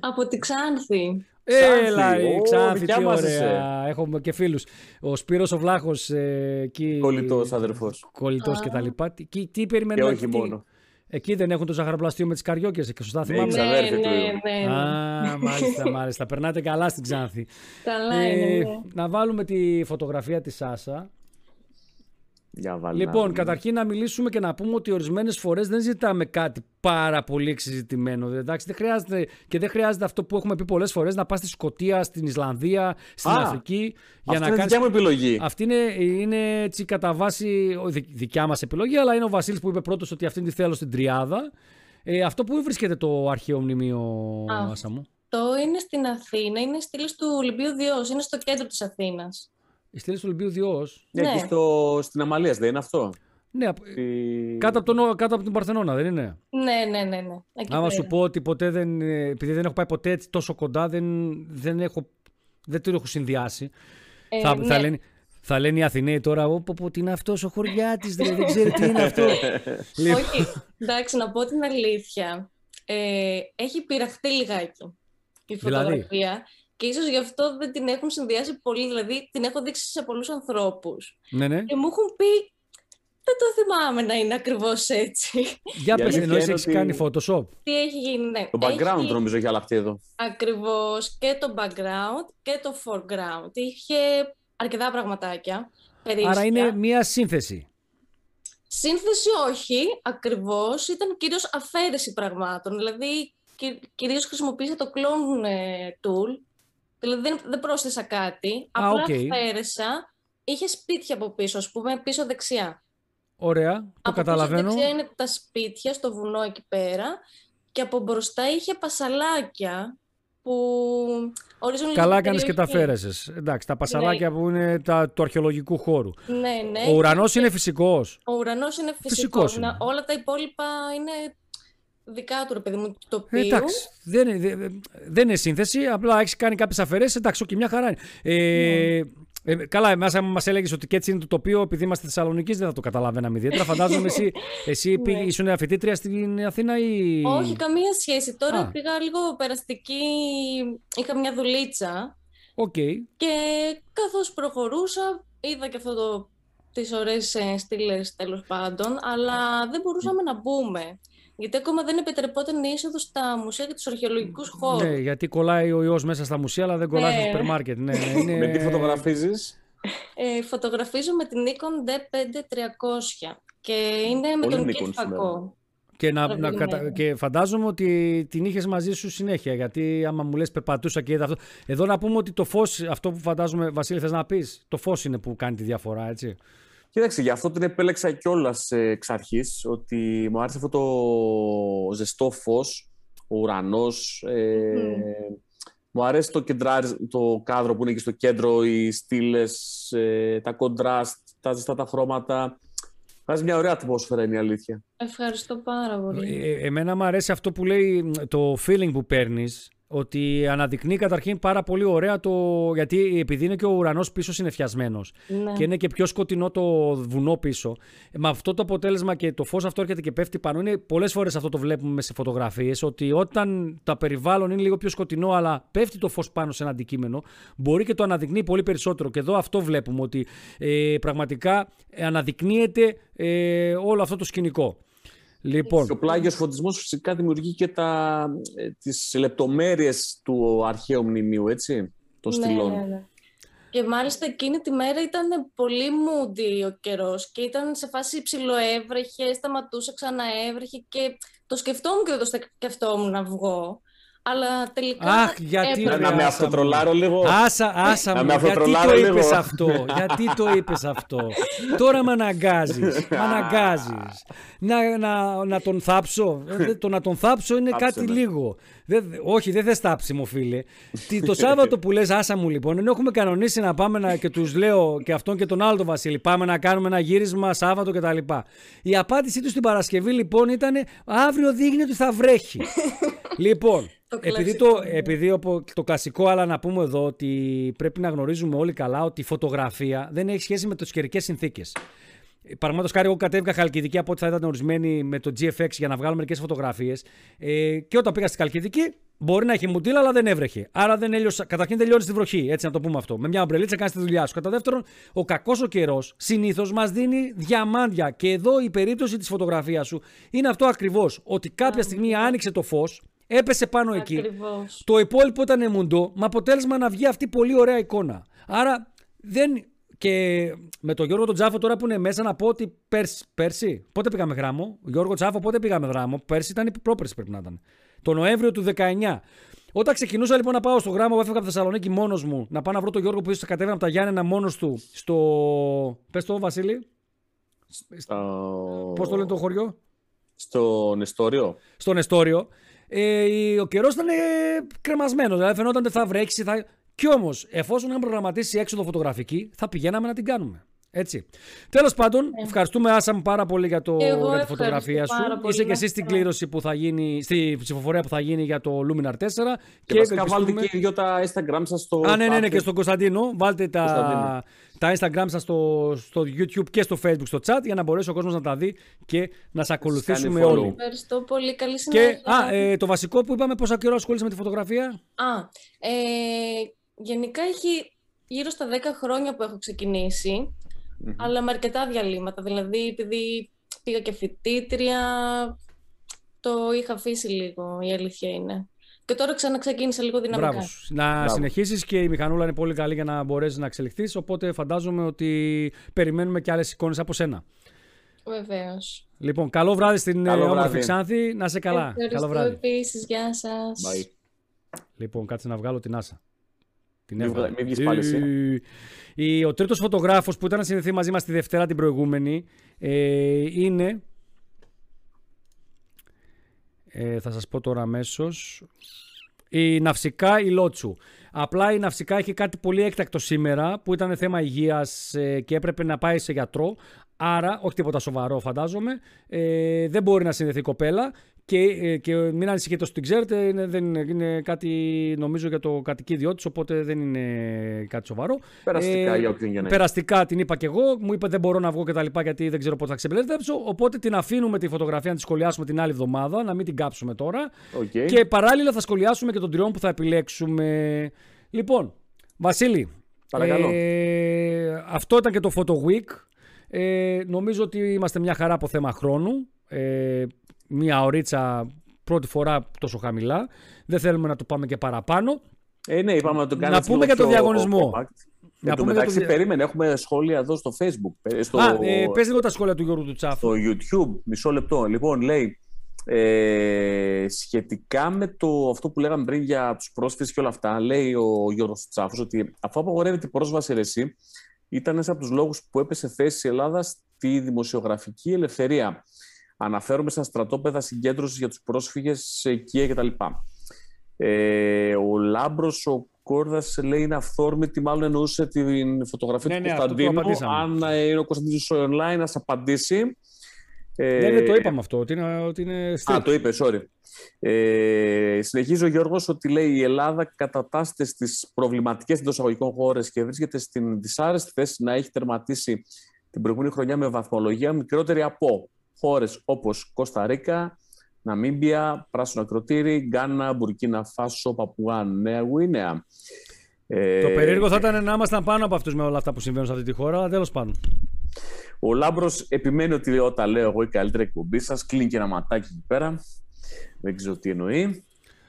Speaker 4: Από τη Ξάνθη.
Speaker 1: Έλα
Speaker 2: Ξάνθη.
Speaker 1: η
Speaker 2: Ω,
Speaker 1: Ξάνθη,
Speaker 2: δικιά
Speaker 1: τι
Speaker 2: μας
Speaker 1: ωραία. Έχουμε και φίλους. Ο Σπύρος ο Βλάχος ε, εκεί.
Speaker 2: Κολλητός αδερφός.
Speaker 1: Κολλητός και τα λοιπά. Τι, τι, τι
Speaker 2: Και
Speaker 1: περιμένουμε.
Speaker 2: όχι
Speaker 1: τι-
Speaker 2: μόνο.
Speaker 1: Εκεί δεν έχουν το ζαχαροπλαστείο με τις καριόκες, και σωστά
Speaker 2: Ναι,
Speaker 1: θυμάμαι.
Speaker 2: ξα-
Speaker 4: Ναι,
Speaker 2: Ξαδέρφη
Speaker 4: ναι,
Speaker 2: του Ιω.
Speaker 4: ναι, ναι.
Speaker 1: Α, μάλιστα, μάλιστα. Περνάτε καλά στην Ξάνθη.
Speaker 4: Καλά
Speaker 1: Ε,
Speaker 4: είναι, ναι.
Speaker 1: να βάλουμε τη φωτογραφία της Σάσα.
Speaker 2: Για βάλει
Speaker 1: Λοιπόν,
Speaker 2: να δούμε.
Speaker 1: καταρχήν να μιλήσουμε και να πούμε ότι ορισμένες φορές δεν ζητάμε κάτι πάρα πολύ εξειδικευμένο. Εντάξει, δεν χρειάζεται, και δεν χρειάζεται αυτό που έχουμε πει πολλές φορές να πας στη Σκωτία, στην Ισλανδία, στην
Speaker 2: Α,
Speaker 1: Αφρική. Για
Speaker 2: Αυτό
Speaker 1: να
Speaker 2: είναι
Speaker 1: κάνεις...
Speaker 2: δικιά μου επιλογή.
Speaker 1: Αυτή είναι, είναι έτσι κατά βάση ο, δι- δικιά μας επιλογή, αλλά είναι ο Βασίλης που είπε πρώτος ότι αυτήν τη θέλω στην τριάδα. Ε, αυτό που βρίσκεται το αρχαίο μνημείο,
Speaker 4: Α.
Speaker 1: Άσα μου;
Speaker 4: Το είναι στην Αθήνα, είναι στήλη του Ολυμπίου Διός, είναι στο κέντρο της Αθήνας.
Speaker 1: Η στήλη του Ολυμπίου Διός.
Speaker 2: Ναι,
Speaker 4: Ναι.
Speaker 2: εκεί στο, στην Αμαλίας δεν είναι αυτό;
Speaker 1: Ναι, απ-
Speaker 2: Στη-
Speaker 1: κάτω, από τον, κάτω από την Παρθενώνα, δεν είναι;
Speaker 4: Ναι, ναι, ναι, ναι. Εκεί
Speaker 1: Άμα
Speaker 4: πέρα.
Speaker 1: σου πω ότι ποτέ δεν. ε, Επειδή δεν έχω πάει ποτέ έτσι τόσο κοντά, δεν, δεν, έχω, δεν το έχω συνδυάσει.
Speaker 4: Ε,
Speaker 1: θα,
Speaker 4: ναι.
Speaker 1: θα, λένε, θα λένε οι Αθηναίοι τώρα, πω, πω, τι είναι αυτός ο χωριάτης, δεν, δεν ξέρει τι είναι αυτό. <laughs> Λοιπόν,
Speaker 4: Όχι, εντάξει, να πω την αλήθεια. Ε, έχει πειραχτεί λιγάκι η
Speaker 1: Δηλαδή;
Speaker 4: Φωτογραφία και ίσως γι' αυτό δεν την έχουν συνδυάσει πολύ, δηλαδή την έχω δείξει σε πολλούς ανθρώπους
Speaker 1: ναι, ναι.
Speaker 4: και μου έχουν πει δεν το θυμάμαι να είναι ακριβώς έτσι.
Speaker 1: Για
Speaker 2: Η
Speaker 1: πες,
Speaker 2: αλήθεια
Speaker 1: εννοείς
Speaker 2: είναι
Speaker 1: έχεις
Speaker 2: ότι-
Speaker 1: κάνει Photoshop;
Speaker 4: Τι έχει γίνει, ναι.
Speaker 2: Το background
Speaker 4: Έχει
Speaker 2: νομίζω έχει αλλάχτεί εδώ.
Speaker 4: Ακριβώς και το background και το foreground. Είχε αρκετά πραγματάκια. περίσσια.
Speaker 1: Άρα είναι μία σύνθεση.
Speaker 4: Σύνθεση όχι, ακριβώς. Ήταν κυρίως αφαίρεση πραγμάτων. Δηλαδή, κυ- κυρίως χρησιμοποίησα το clone ε, tool. Δηλαδή, δεν, δεν πρόσθεσα κάτι.
Speaker 1: Α,
Speaker 4: απλά
Speaker 1: οκ.
Speaker 4: αφαίρεσα. Είχε σπίτια από πίσω, ας πούμε, πίσω δεξιά.
Speaker 1: Ωραία, το
Speaker 4: από
Speaker 1: καταλαβαίνω.
Speaker 4: πίσω δεξιά είναι τα σπίτια στο βουνό εκεί πέρα. Και από μπροστά είχε πασαλάκια που ορίζουν λίγο
Speaker 1: Καλά
Speaker 4: την
Speaker 1: έκανε και τα
Speaker 4: περιοχή.
Speaker 1: αφαίρεσες. Εντάξει, τα πασαλάκια που είναι τα, του αρχαιολογικού χώρου.
Speaker 4: Ναι, ναι.
Speaker 1: Ο ουρανός είναι φυσικός.
Speaker 4: Ο ουρανός είναι φυσικός.
Speaker 1: Φυσικός είναι.
Speaker 4: Να- όλα τα υπόλοιπα είναι δικά του, ρε παιδί μου, του τοπίου.
Speaker 1: Ε, εντάξει, δεν είναι, δεν- δεν είναι σύνθεση, απλά έχεις κάνει κάποιες αφαιρέσεις. Εντάξει, και μια χαρά είναι. Ε, ε, καλά, μέσα μας έλεγες ότι και έτσι είναι το τοπίο, επειδή είμαστε Θεσσαλονίκης, δεν θα το καταλάβαιναμε ιδιαίτερα. <laughs> Φαντάζομαι εσύ, εσύ
Speaker 4: Ναι.
Speaker 1: πήγε- ήσουν φοιτήτρια στην Αθήνα ή.
Speaker 4: Όχι, καμία σχέση. Τώρα
Speaker 1: Α.
Speaker 4: πήγα λίγο περαστική, είχα μια δουλίτσα
Speaker 1: Οκ.
Speaker 4: και καθώς προχωρούσα είδα και αυτό το, τις ωραίες ε, στήλες τέλος πάντων, αλλά δεν μπορούσαμε να μπούμε. Γιατί ακόμα δεν επιτρεπόταν η είσοδο στα μουσεία και τους αρχαιολογικούς χώρους.
Speaker 1: Ναι, γιατί κολλάει ο ιός μέσα στα μουσεία, αλλά δεν κολλάει στο
Speaker 4: Ναι.
Speaker 1: σούπερ μάρκετ. Ναι, ναι, <laughs> είναι...
Speaker 2: Με τι φωτογραφίζεις;
Speaker 4: Ε, φωτογραφίζω με την Nikon D5300 και είναι με
Speaker 2: Πολύ
Speaker 4: τον
Speaker 2: Nikon
Speaker 4: kit
Speaker 2: σήμερα.
Speaker 4: φακό.
Speaker 1: Και, να, να,
Speaker 4: Τραβηγμένη.
Speaker 1: κατα... και φαντάζομαι ότι την είχες μαζί σου συνέχεια. Γιατί άμα μου λες, περπατούσα και είδα αυτό. Εδώ να πούμε ότι το φως, αυτό που φαντάζομαι, Βασίλη, θες να πεις, το φως είναι που κάνει τη διαφορά, έτσι.
Speaker 2: Κοίταξε, γι' αυτό την επέλεξα κιόλας εξ αρχής, ότι μου άρεσε αυτό το ζεστό φως, ο ουρανός. Ε, Μου αρέσει το, το κάδρο που είναι εκεί στο κέντρο, οι στήλες, ε, τα κοντράστ, τα ζεστά τα χρώματα. Βάζει μια ωραία ατμόσφαιρα, είναι η αλήθεια.
Speaker 4: Ευχαριστώ πάρα πολύ.
Speaker 1: Ε, εμένα μου αρέσει αυτό που λέει το feeling που παίρνεις ότι αναδεικνύει καταρχήν πάρα πολύ ωραία το. Γιατί επειδή είναι και ο ουρανός πίσω συνεφιασμένος
Speaker 4: Ναι.
Speaker 1: και είναι και πιο σκοτεινό το βουνό πίσω. Με αυτό το αποτέλεσμα και το φως αυτό έρχεται και πέφτει πάνω. Είναι πολλές φορές αυτό το βλέπουμε σε φωτογραφίες. Ότι όταν το περιβάλλον είναι λίγο πιο σκοτεινό, αλλά πέφτει το φως πάνω σε ένα αντικείμενο, μπορεί και το αναδεικνύει πολύ περισσότερο. Και εδώ αυτό βλέπουμε ότι ε, πραγματικά αναδεικνύεται ε, όλο αυτό το σκηνικό. Λοιπόν,
Speaker 2: Και ο πλάγιος φωτισμός φυσικά δημιουργεί και τα, ε, τις λεπτομέρειες του αρχαίου μνημείου, έτσι, των
Speaker 4: Ναι,
Speaker 2: στυλών.
Speaker 4: ναι, ναι. Και μάλιστα εκείνη τη μέρα ήταν πολύ moody ο καιρός και ήταν σε φάση ψιλοέβρεχε, σταματούσε, ξαναέβρεχε και το σκεφτόμουν και δεν το σκεφτόμουν να βγω. Αλλά τελικά
Speaker 1: Αχ, γιατί
Speaker 4: έπρεπε.
Speaker 1: ρε,
Speaker 2: Να με
Speaker 1: άσα
Speaker 2: αυτοτρολάρω λίγο.
Speaker 1: Άσα, άσα
Speaker 2: Να
Speaker 1: μου,
Speaker 2: με
Speaker 1: γιατί
Speaker 2: αυτοτρολάρω
Speaker 1: το
Speaker 2: λίγο.
Speaker 1: είπες αυτό, γιατί το είπες αυτό. Τώρα με αναγκάζεις, με <laughs> αναγκάζεις. Να, να, να τον θάψω, Ε, το να τον θάψω είναι
Speaker 2: Θάψε
Speaker 1: κάτι
Speaker 2: με.
Speaker 1: λίγο. Δεν, όχι, δεν θες θάψιμο φίλε. Τι, το Σάββατο που λες άσα μου λοιπόν, ενώ έχουμε κανονίσει να πάμε να, και τους λέω και αυτόν και τον άλλο τον Βασίλη, πάμε να κάνουμε ένα γύρισμα Σάββατο κτλ. Η απάντησή του στην Παρασκευή λοιπόν ήταν αύριο δείχνει ότι θα βρέχει. <laughs> λοιπόν,
Speaker 4: Το
Speaker 1: επειδή
Speaker 4: κλασικό,
Speaker 1: το,
Speaker 4: ναι.
Speaker 1: επειδή οπο- το κλασικό, αλλά να πούμε εδώ ότι πρέπει να γνωρίζουμε όλοι καλά ότι η φωτογραφία δεν έχει σχέση με τις καιρικές συνθήκες. Παραδείγματος χάρη, εγώ κατέβηκα Χαλκιδική από ό,τι θα ήταν ορισμένοι με το GFX για να βγάλω μερικές φωτογραφίες. Ε, και όταν πήγα στη Χαλκιδική, μπορεί να έχει μουτήλα, αλλά δεν έβρεχε. Άρα δεν έλειωσα. Καταρχήν δεν λιώνεις τη βροχή, έτσι να το πούμε αυτό. Με μια ομπρελίτσα κάνεις τη δουλειά σου. Κατά δεύτερον, ο κακός ο καιρός συνήθως μας δίνει διαμάντια. Και εδώ η περίπτωση της φωτογραφίας σου είναι αυτό ακριβώς. Ότι κάποια στιγμή άνοιξε το φως, έπεσε πάνω εκεί.
Speaker 4: Ακριβώς.
Speaker 1: Το υπόλοιπο ήταν μουντό, με αποτέλεσμα να βγει αυτή πολύ ωραία εικόνα. Άρα δεν. Και με τον Γιώργο τον Τζάφο τώρα που είναι μέσα να πω ότι πέρσι, πέρσι πότε πήγαμε γράμμο; Γιώργο Τζάφο, πότε πήγαμε γράμμο; Πέρσι ήταν η πρόπερση πρέπει να ήταν. Το Νοέμβριο του 19. Όταν ξεκινούσα λοιπόν να πάω στο γράμμο, έφευγα από Θεσσαλονίκη μόνος μου, να πάω να βρω τον Γιώργο που ίσως κατέβαινα από τα Γιάννενα μόνος του στο. Πες το, Βασίλη,
Speaker 2: Στο...
Speaker 1: πώς το λένε το χωριό;
Speaker 2: Στο Νεστόριο.
Speaker 1: στον Εστόριο. Ε, ο καιρός ήταν ε, κρεμασμένος. Δηλαδή φαινόταν ότι θα βρέξει. Θα... Κι όμως, εφόσον είχαμε προγραμματίσει έξοδο φωτογραφική, θα πηγαίναμε να την κάνουμε. Έτσι. Τέλος πάντων, ευχαριστούμε Άσα μου πάρα πολύ για, το,
Speaker 4: Και εγώ
Speaker 1: για τη
Speaker 4: ευχαριστώ
Speaker 1: φωτογραφία σου.
Speaker 4: πάρα πολύ,
Speaker 1: Είσαι και
Speaker 4: να
Speaker 1: εσύ στην
Speaker 4: είστε
Speaker 1: κλήρωση που θα γίνει, στη ψηφοφορία που θα γίνει για το Luminar 4.
Speaker 2: Και, βασικά
Speaker 1: ευελπιστούμε-
Speaker 2: βάλτε και οι δυο τα Instagram σας στο
Speaker 1: Α, ναι, ναι, ναι,
Speaker 2: chat.
Speaker 1: και στον Κωνσταντίνο. Βάλτε τα,
Speaker 2: Κωνσταντίνο.
Speaker 1: τα Instagram σας στο, στο YouTube και στο Facebook στο chat για να μπορέσει ο κόσμος να τα δει και να σε ακολουθήσουμε
Speaker 2: follow.
Speaker 1: όλοι.
Speaker 4: Ευχαριστώ πολύ. Καλή
Speaker 1: Και
Speaker 4: συνέχεια.
Speaker 1: α, ε, το βασικό που είπαμε, πόσα καιρό ασχολείσαι με τη φωτογραφία;
Speaker 4: Α, ε, γενικά έχει γύρω στα 10 χρόνια που έχω ξεκινήσει,
Speaker 2: Μμμ.
Speaker 4: αλλά με αρκετά διαλύματα. Δηλαδή, επειδή πήγα και φοιτήτρια, το είχα αφήσει λίγο, η αλήθεια είναι. Και τώρα ξαναξεκίνησα λίγο δυναμικά.
Speaker 1: Μπράβο. σου. Να
Speaker 2: Μπράβο.
Speaker 1: συνεχίσεις και η μηχανούλα είναι πολύ καλή για να μπορέσεις να εξελιχθείς. Οπότε φαντάζομαι ότι περιμένουμε και άλλες εικόνες από σένα.
Speaker 4: Βεβαίως.
Speaker 1: Λοιπόν, καλό βράδυ στην
Speaker 2: Καλό
Speaker 1: ε, όμορφη
Speaker 2: βράδυ.
Speaker 1: Ξάνθη. Να είσαι καλά.
Speaker 4: Ευχαριστώ
Speaker 1: Καλό βράδυ.
Speaker 4: επίσης. Γεια σας.
Speaker 2: Bye.
Speaker 1: Λοιπόν, κάτσε να βγάλω την Άσα. Την
Speaker 2: Μην
Speaker 1: έβγαλα.
Speaker 2: βγα- μην βγεις πάλι εσύ.
Speaker 1: Η- η- ο τρίτος φωτογράφος που ήταν να συνδεθεί μαζί μας τη Δευτέρα την προηγούμενη ε, είναι... Ε, θα σας πω τώρα αμέσως. Η Ναυσικά η Λότσου. Απλά η Ναυσικά έχει κάτι πολύ έκτακτο σήμερα που ήταν θέμα υγείας ε, και έπρεπε να πάει σε γιατρό. Άρα, όχι τίποτα σοβαρό φαντάζομαι, ε, δεν μπορεί να συνδεθεί η κοπέλα και, ε, και μην ανησυχείτε όσο την ξέρετε, είναι, δεν είναι, είναι κάτι νομίζω για το κατοικίδιό της, οπότε δεν είναι κάτι σοβαρό.
Speaker 2: Περαστικά για όποιον για να είναι.
Speaker 1: Περαστικά την είπα και εγώ, μου είπε δεν μπορώ να βγω και τα λοιπά γιατί δεν ξέρω πότε θα ξεμπλέξω, οπότε την αφήνουμε τη φωτογραφία να τη σχολιάσουμε την άλλη εβδομάδα, να μην την κάψουμε τώρα.
Speaker 2: Οκ.
Speaker 1: Και παράλληλα θα σχολιάσουμε και τον τριών που θα επιλέξουμε. Λοιπόν, Βασίλη,
Speaker 2: Παρακαλώ.
Speaker 1: ε, αυτό ήταν και το Photo Week. Ε, νομίζω ότι είμαστε μια χαρά από θέμα χρόνου. Ε, μια ωρίτσα πρώτη φορά τόσο χαμηλά. Δεν θέλουμε να το πάμε και παραπάνω.
Speaker 2: Ε, ναι, είπαμε να το κάνουμε
Speaker 1: Να
Speaker 2: έτσι
Speaker 1: πούμε
Speaker 2: λίγο
Speaker 1: για το
Speaker 2: πιο
Speaker 1: διαγωνισμό.
Speaker 2: compact.
Speaker 1: Να
Speaker 2: Εν τω
Speaker 1: πούμε για
Speaker 2: μεταξύ,
Speaker 1: το δια-
Speaker 2: περίμενε, έχουμε σχόλια εδώ στο Facebook. ε, Στο,
Speaker 1: Α, ε, πες λίγο τα σχόλια του Γιώργου του Τσάφου.
Speaker 2: στο YouTube, μισό λεπτό. Λοιπόν, λέει, ε, σχετικά με το, αυτό που λέγαμε πριν για τους πρόσφυγες και όλα αυτά, λέει ο Γιώργος Τσάφος ότι αφού απαγορεύεται η πρόσβαση ρε εσύ, ήταν ένας από τους λόγους που έπεσε θέση η Ελλάδα στη δημοσιογραφική ελευθερία. Αναφέρομαι στα στρατόπεδα συγκέντρωσης για τους πρόσφυγες εκεί κτλ. Ε, ο Λάμπρος, ο Κόρδας λέει είναι αυθόρμητη, μάλλον εννοούσε την φωτογραφία
Speaker 1: Ναι,
Speaker 2: του
Speaker 1: ναι, αυτό το
Speaker 2: Κωνσταντίνου.
Speaker 1: απαντήσαμε.
Speaker 2: Αν ε, είναι ο Κωνσταντίνος online, να σας απαντήσει. Ε,
Speaker 1: Ναι, ναι, το είπαμε αυτό, ότι είναι, ότι είναι
Speaker 2: Α,
Speaker 1: strict.
Speaker 2: το είπε, sorry. Ε, συνεχίζει ο Γιώργος ότι λέει η Ελλάδα κατατάσσεται στις προβληματικές εντός εισαγωγικών χώρες και βρίσκεται στην δυσάρεστη θέση να έχει τερματίσει την προηγούμενη χρονιά με βαθμολογία μικρότερη από χώρες όπως Κώστα Ρίκα, Ναμίμπια, Πράσινο Ακροτήρι, Γκάνα, Μπουρκίνα Φάσο, Παπουά, Νέα Γουίνεα. Ε,
Speaker 1: Το περίεργο θα ήταν να ήμασταν πάνω από αυτούς με όλα αυτά που συμβαίνουν σε αυτή τη χώρα, αλλά τέλος πάντων.
Speaker 2: Ο Λάμπρος επιμένει ότι όταν λέω εγώ η καλύτερη εκπομπή σας, κλείνει και ένα ματάκι εκεί πέρα. Δεν ξέρω τι εννοεί.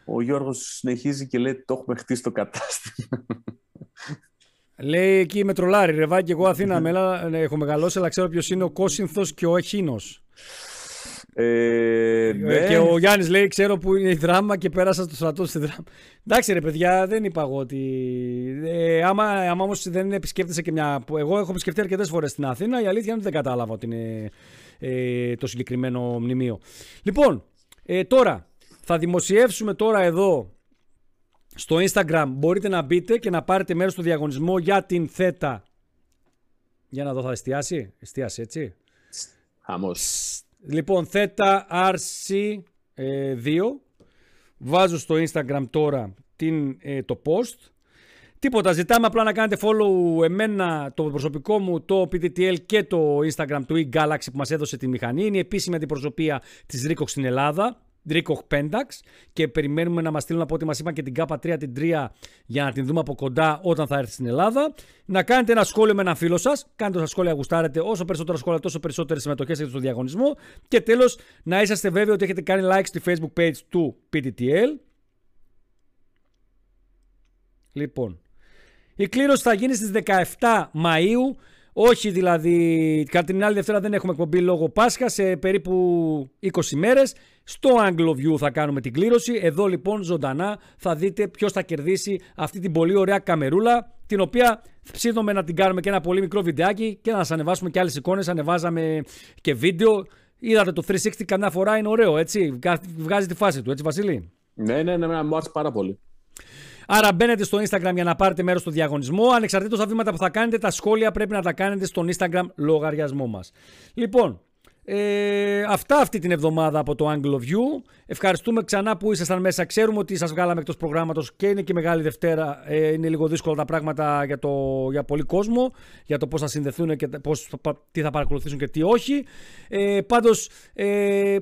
Speaker 2: Ο Γιώργος συνεχίζει και λέει: Το έχουμε χτίσει το κατάστημα.
Speaker 1: Λέει εκεί με τρολάρι, ρεβάκι, εγώ Αθήνα, μέλα, ναι, έχω μεγαλώσει, αλλά ξέρω ποιος είναι ο Κόσυνθος και ο Εχίνος.
Speaker 2: Ε, ναι.
Speaker 1: Και ο Γιάννης λέει: Ξέρω που είναι η δράμα και πέρασα στο στρατό στη δράμα. Εντάξει, ρε παιδιά, δεν είπα εγώ ότι. Ε, άμα άμα όμως δεν επισκέπτεσαι και μια. Εγώ έχω επισκεφτεί αρκετές φορές στην Αθήνα, η αλήθεια είναι ότι δεν κατάλαβα ότι είναι ε, το συγκεκριμένο μνημείο. Λοιπόν, ε, τώρα θα δημοσιεύσουμε τώρα εδώ στο Instagram. Μπορείτε να μπείτε και να πάρετε μέρος στο διαγωνισμό για την ΘΕΤΑ. Για να δω, θα εστιάσει; Εστιάσει, έτσι;
Speaker 2: Χαμός.
Speaker 1: Λοιπόν, θέτα RC2. Βάζω στο Instagram τώρα την, ε, το post. Τίποτα, ζητάμε απλά να κάνετε follow εμένα, το προσωπικό μου, το PTTL και το Instagram του eGalaxy που μας έδωσε τη μηχανή. Είναι η επίσημη αντιπροσωπεία της Ρίκοξ στην Ελλάδα. Ρίκοχ Pentax και περιμένουμε να μας στείλουν από ό,τι μας είπαν και την K3 την 3 για να την δούμε από κοντά όταν θα έρθει στην Ελλάδα. Να κάνετε ένα σχόλιο με έναν φίλο σας. Κάντε όσα σχόλια γουστάρετε. Όσο περισσότερα σχόλια, τόσο περισσότερες συμμετοχές έχετε στο διαγωνισμό. Και τέλος, να είσαστε βέβαιοι ότι έχετε κάνει like στη Facebook page του PTTL. Λοιπόν, η κλήρωση θα γίνει στις 17 Μαΐου. Όχι δηλαδή, κατά την άλλη Δευτέρα δεν έχουμε εκπομπή λόγω Πάσχας, σε περίπου 20 μέρες. Στο Anglo View θα κάνουμε την κλήρωση. Εδώ λοιπόν ζωντανά θα δείτε ποιος θα κερδίσει αυτή την πολύ ωραία καμερούλα, την οποία ψήνουμε να την κάνουμε και ένα πολύ μικρό βιντεάκι και να σας ανεβάσουμε και άλλες εικόνες. Ανεβάζαμε και βίντεο. Είδατε το 360 καμιά φορά είναι ωραίο, έτσι. Βγάζει τη φάση του, έτσι Βασίλη;
Speaker 2: Ναι, ναι, ναι, ναι, μου άρεσε πάρα πολύ.
Speaker 1: Άρα μπαίνετε στο Instagram για να πάρετε μέρος στο διαγωνισμό. Ανεξαρτήτως τα βήματα που θα κάνετε, τα σχόλια πρέπει να τα κάνετε στον Instagram λογαριασμό μας. Λοιπόν, ε, αυτά αυτή την εβδομάδα από το Angle of View. Ευχαριστούμε ξανά που ήσασταν μέσα. Ξέρουμε ότι σας βγάλαμε εκτός προγράμματος και είναι και Μεγάλη Δευτέρα. Ε, είναι λίγο δύσκολα τα πράγματα για, το, για πολύ κόσμο, για το πώς θα συνδεθούν και πώς, τι θα παρακολουθήσουν και τι όχι. Ε, πάντως, ε,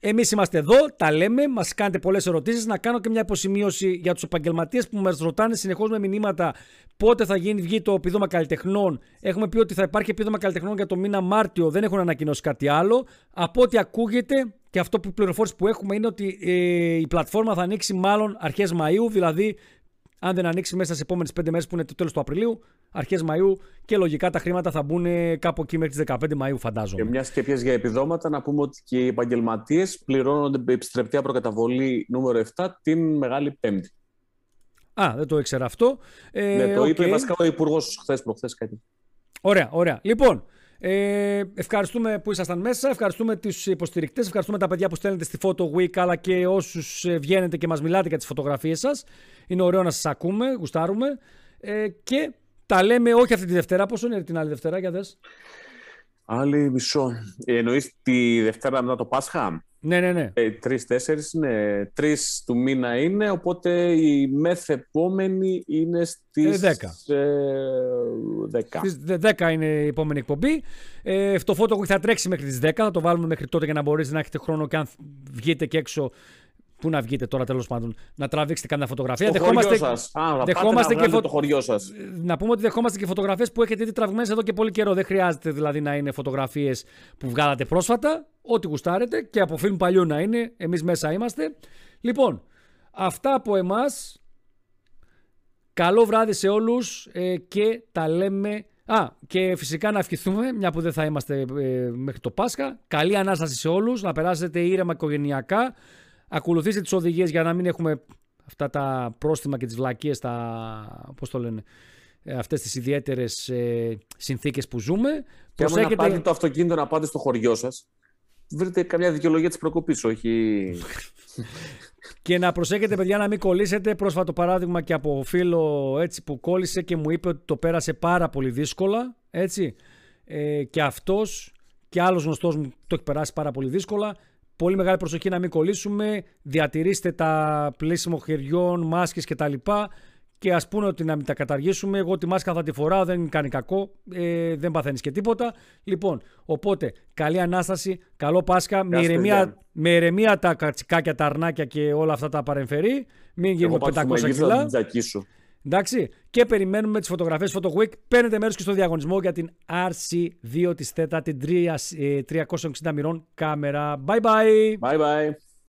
Speaker 1: Εμείς είμαστε εδώ, τα λέμε, μας κάνετε πολλές ερωτήσεις. Να κάνω και μια υποσημείωση για τους επαγγελματίες που μας ρωτάνε συνεχώς με μηνύματα πότε θα γίνει, βγει το επίδομα καλλιτεχνών. Έχουμε πει ότι θα υπάρχει επίδομα καλλιτεχνών για το μήνα Μάρτιο, δεν έχουν ανακοινώσει κάτι άλλο. Από ό,τι ακούγεται και αυτό που πληροφόρηση που έχουμε είναι ότι ε, η πλατφόρμα θα ανοίξει μάλλον αρχές Μαου, δηλαδή αν δεν ανοίξει μέσα στις επόμενες 5 μέρες που είναι το τέλος του Απριλίου, αρχές Μαου και λογικά τα χρήματα θα μπουν κάπου εκεί μέχρι τις 15 Μαου, φαντάζομαι.
Speaker 2: Και μιας και πιες για επιδόματα, να πούμε ότι και οι επαγγελματίες πληρώνονται επιστρεπτέα προκαταβολή νούμερο 7 την Μεγάλη Πέμπτη.
Speaker 1: Α, δεν το ήξερα αυτό.
Speaker 2: Ε, ναι, το okay. είπε βασικά ο Υπουργός χθες προχθές κάτι.
Speaker 1: Ωραία, ωραία. Λοιπόν, ε, ευχαριστούμε που ήσασταν μέσα, ευχαριστούμε τους υποστηρικτές, ευχαριστούμε τα παιδιά που στέλνετε στη Photo Week αλλά και όσους βγαίνετε και μας μιλάτε για τις φωτογραφίες σας. Είναι ωραίο να σας ακούμε, γουστάρουμε. Ε, και τα λέμε όχι αυτή τη Δευτέρα. Πόσο είναι την άλλη Δευτέρα, για δες;
Speaker 2: Άλλη μισό. Ε, Εννοείς τη Δευτέρα μετά το Πάσχα;
Speaker 1: Ναι, ναι, ναι.
Speaker 2: Ε, Τρει-τέσσερι είναι. Τρεις του μήνα είναι, οπότε η μεθεπόμενη είναι στις.
Speaker 1: Ε, 10.
Speaker 2: Ε, 10.
Speaker 1: Στις 10 είναι η επόμενη εκπομπή. Ε, αυτό φώτο θα τρέξει μέχρι τις 10. Θα το βάλουμε μέχρι τότε για να μπορείτε να έχετε χρόνο και αν βγείτε και έξω Πού να βγείτε τώρα τέλος πάντων, να τραβήξετε καμιά φωτογραφία.
Speaker 2: Στο
Speaker 1: δεχόμαστε,
Speaker 2: χωριό σας. Α,
Speaker 1: δεχόμαστε
Speaker 2: να
Speaker 1: και φω...
Speaker 2: το χωριό σας.
Speaker 1: Να πούμε ότι δεχόμαστε και φωτογραφίες που έχετε ήδη τραυγμένε εδώ και πολύ καιρό. Δεν χρειάζεται δηλαδή να είναι φωτογραφίες που βγάλατε πρόσφατα. Ό,τι γουστάρετε και από φιλμ παλιού να είναι. Εμείς μέσα είμαστε. Λοιπόν, αυτά από εμάς. Καλό βράδυ σε όλους ε, και τα λέμε. Α, και φυσικά να ευχηθούμε, μια που δεν θα είμαστε ε, μέχρι το Πάσχα. Καλή ανάσταση σε όλους, να περάσετε ήρεμα οικογενειακά. Ακολουθήστε τις οδηγίες για να μην έχουμε αυτά τα πρόστιμα και τις βλακίες, τα, πώς το λένε, ε, αυτές τις ιδιαίτερες ε, συνθήκες που ζούμε.
Speaker 2: Και άμα να πάτε το αυτοκίνητο να πάτε στο χωριό σας, βρείτε καμιά δικαιολογία της προκοπής, όχι...
Speaker 1: και να προσέχετε παιδιά να μην κολλήσετε. Πρόσφατο παράδειγμα και από φίλο έτσι, που κόλλησε και μου είπε ότι το πέρασε πάρα πολύ δύσκολα. Έτσι. Ε, και αυτός και άλλος γνωστός μου το έχει περάσει πάρα πολύ δύσκολα. Πολύ μεγάλη προσοχή να μην κολλήσουμε. Διατηρήστε τα πλήσιμο χεριών, μάσκες κτλ και ας πούνε ότι να μην τα καταργήσουμε. Εγώ τη μάσκα θα τη φοράω, δεν κάνει κακό, ε, δεν παθαίνεις και τίποτα. Λοιπόν, οπότε καλή ανάσταση, καλό Πάσχα, με ηρεμία, με ηρεμία τα κατσικάκια, τα αρνάκια και όλα αυτά τα παρεμφερεί. Μην γίνουμε 500 κιλά. Εντάξει, και περιμένουμε τις φωτογραφίες Photo Week. Παίρνετε μέρος και στο διαγωνισμό για την RC2 της ΤΕΤΑ, την 360 μοιρών κάμερα. Bye bye.
Speaker 2: Bye bye.